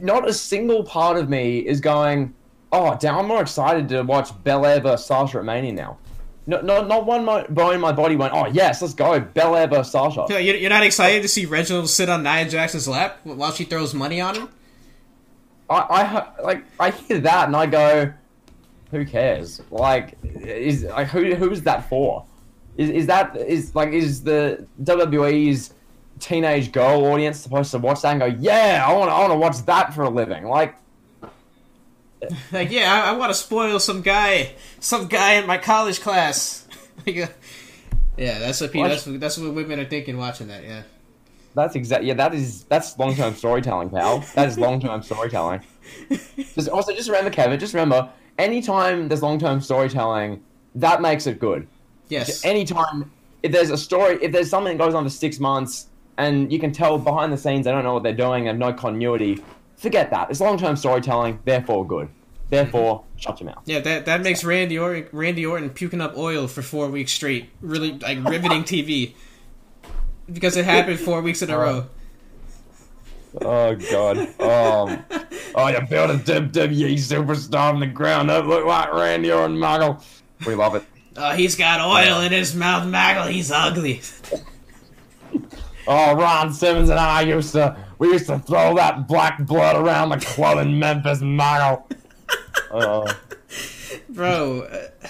Not a single part of me is going, oh, damn, I'm more excited to watch Belair versus Sasha at Mania now. No, no, not one bone in my body went, oh, yes, let's go, Belair versus Sasha. You're not excited to see Reginald sit on Nia Jackson's lap while she throws money on him? I, I like I hear that and I go, who cares? Like, is like who who is that for? Is is that is like is the WWE's teenage girl audience supposed to watch that and go, yeah, I want I want to watch that for a living? Like, Like, yeah, I, I want to spoil some guy, some guy in my college class. Uh, yeah, that's what people, that's what, that's what women are thinking watching that. Yeah. That's exact. Yeah, that is that's long term storytelling, pal. That is long term storytelling. Just, also, just remember, Kevin. Just remember, anytime there's long term storytelling, that makes it good. Yes. anytime if there's a story if there's something that goes on for six months and you can tell behind the scenes they don't know what they're doing and no continuity forget that it's long-term storytelling therefore good therefore mm-hmm. shut your mouth Yeah, that that makes Randy Orton, Randy Orton puking up oil for four weeks straight. Really like riveting TV. Because it happened four weeks in a row. oh god um, oh you built a WWE superstar from the ground up look like Randy Orton Michael we love it Oh, he's got oil in his mouth, Maggle. He's ugly. oh Ron Simmons and I used to we used to throw that black blood around the club in Memphis Michael oh Bro. uh,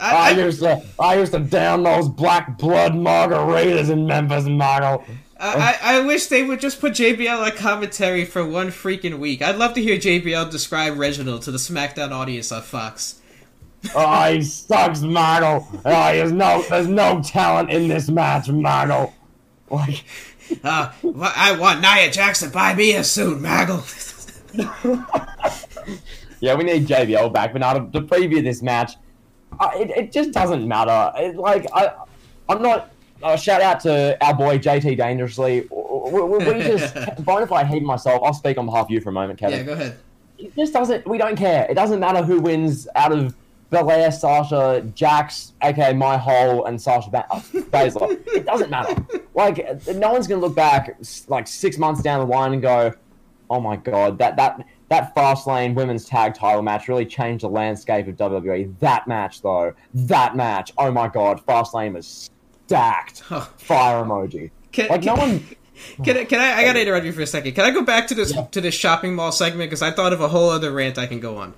I I, used to, I used to down those black blood margaritas in Memphis, Margo. I, I wish they would just put JBL on commentary for one freaking week. I'd love to hear JBL describe Reginald to the SmackDown audience on Fox. Oh, he sucks, Margo. Oh, there's no, there's no talent in this match, Margo. Like, Uh, I want Nia Jackson buy me a suit, Maggle. yeah, we need JBL back, but now to, to preview this match, it, it just doesn't matter. It, like, I, I'm not. Uh, shout out to our boy JT Dangerously. We, we, we just, Bonafide hate myself. I'll speak on behalf of you for a moment, Kevin. yeah, go ahead. it just doesn't. We don't care. It doesn't matter who wins out of Belair, Sasha, Jax, aka my hole, and Sasha ba- Baszler. it doesn't matter. Like no one's gonna look back like six months down the line and go, "Oh my god, that that that Fastlane women's tag title match really changed the landscape of WWE. That match, though, that match, oh my god, Fastlane was stacked. Fire emoji. Can, Like, can, no one. can, I, can I? I gotta interrupt you for a second. Can I go back to this to this shopping mall segment because I thought of a whole other rant I can go on.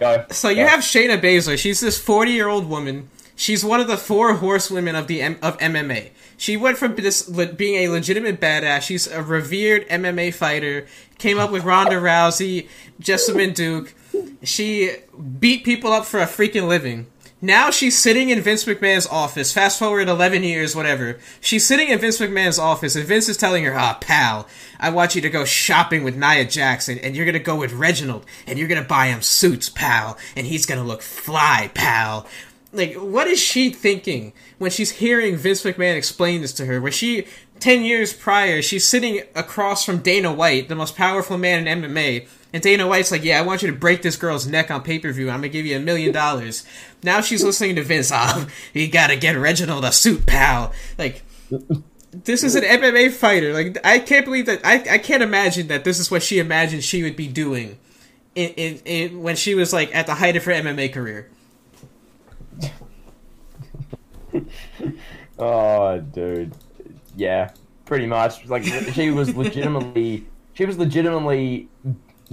Go. So you Go. have Shayna Baszler. She's this forty-year-old woman. She's one of the four horsewomen of the M- of MMA. She went from this le- being a legitimate badass. She's a revered MMA fighter. Came up with Ronda Rousey, Jessamyn Duke. She beat people up for a freaking living. Now she's sitting in Vince McMahon's office. Fast forward 11 years, whatever. She's sitting in Vince McMahon's office, and Vince is telling her, Ah, pal, I want you to go shopping with Nia Jackson, and you're gonna go with Reginald, and you're gonna buy him suits, pal, and he's gonna look fly, pal. Like, what is she thinking when she's hearing Vince McMahon explain this to her? Where she, 10 years prior, she's sitting across from Dana White, the most powerful man in MMA, and Dana White's like, yeah, I want you to break this girl's neck on pay per view. I'm gonna give you a million dollars. Now she's listening to Vince. Oh, you gotta get Reginald a suit, pal. Like, this is an MMA fighter. Like, I can't believe that. I, I can't imagine that this is what she imagined she would be doing in, in, in when she was like at the height of her MMA career. Oh, dude. Yeah, pretty much. Like she was legitimately, she was legitimately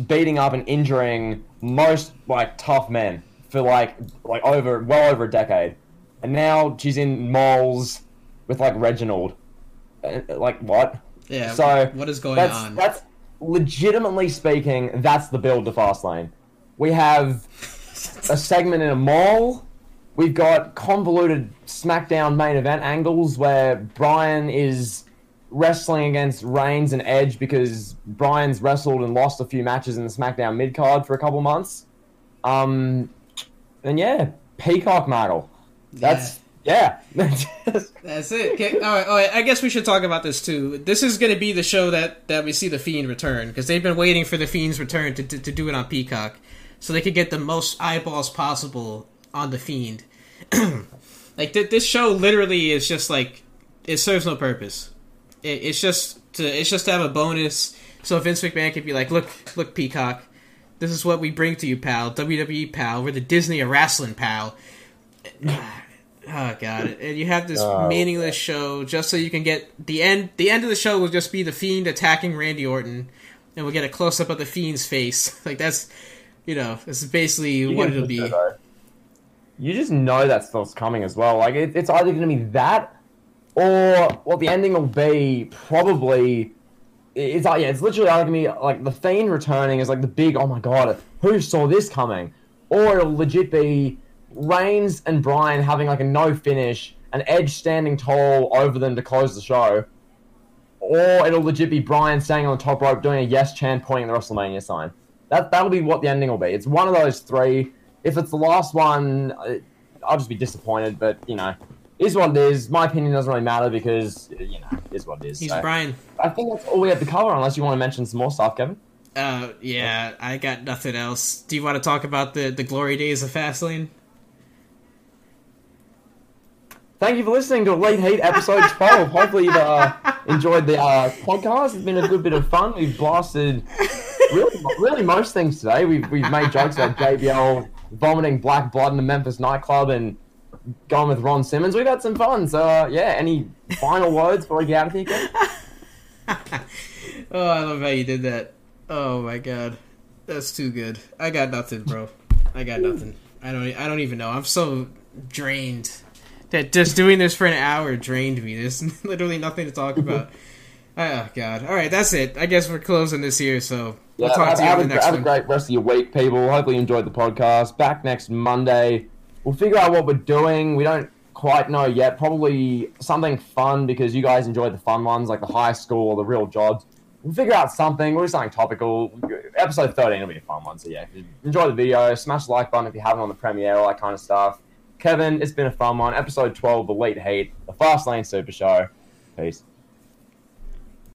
beating up and injuring most like tough men for like like over well over a decade, and now she's in malls with like Reginald. Uh, Like what? Yeah. So what is going that's, on? That's legitimately speaking, that's the build to Fastlane. We have a segment in a mall. We've got convoluted SmackDown main event angles where Bryan is wrestling against Reigns and Edge because Bryan's wrestled and lost a few matches in the SmackDown mid card for a couple months. Um, and yeah, Peacock model. That's yeah. That's it. Okay, all right, all right. I guess we should talk about this too. This is going to be the show that, that we see the Fiend return because they've been waiting for the Fiend's return to, to, to do it on Peacock, so they could get the most eyeballs possible on the Fiend. like th- this show literally is just like it serves no purpose. It, it's just to it's just to have a bonus so Vince McMahon could be like, look, look, Peacock, this is what we bring to you, pal. WWE pal. We're the Disney of wrestling, pal. Oh god! And you have this Oh, meaningless show just so you can get the end. The end of the show will just be the Fiend attacking Randy Orton, and we'll get a close up of the Fiend's face. Like that's, you know, this is basically what it'll be. You just know that stuff's coming as well. Like it, it's either going to be that, or what the ending will be. Probably, it's like yeah, it's literally either going to be like the Fiend returning is like the big oh my god, who saw this coming, or it'll legit be Reigns and Bryan having like a no finish, and Edge standing tall over them to close the show, or it'll legit be Bryan standing on the top rope doing a yes chant, pointing the WrestleMania sign. That that'll be what the ending will be. It's one of those three. If it's the last one, uh, I'll just be disappointed. But you know, is what it is. My opinion doesn't really matter because you know, is what it is. He's So, Bryan. I think that's all we have to cover. Unless you want to mention some more stuff, Kevin. Uh, yeah, I got nothing else. Do you want to talk about the the glory days of Fastlane? Thank you for listening to Late Heat episode 12. Hopefully you've uh, enjoyed the uh, podcast. It's been a good bit of fun. We've blasted really, really most things today. We've, we've made jokes about JBL vomiting black blood in a Memphis nightclub and going with Ron Simmons. We've had some fun. So, uh, yeah, any final words before we get out of here? Oh, I love how you did that. Oh my god, that's too good. I got nothing, bro. I got nothing. I don't. I don't even know. I'm so drained. That just doing this for an hour drained me. There's literally nothing to talk about. Oh god. All right, that's it. I guess we're closing this here. So we'll Yeah, talk have, to you have a, have a great rest of your week, people. Hopefully you enjoyed the podcast. Back next Monday. We'll figure out what we're doing. We don't quite know yet. Probably something fun because you guys enjoyed the fun ones, like the high school or the real jobs. We'll figure out something. We'll do something topical. Episode 13 will be a fun one. So, yeah, enjoy the video. Smash the like button if you haven't on the premiere, all that kind of stuff. Kevin, it's been a fun one. Episode 12, The Late Hate, The Fast Lane Super Show. Peace.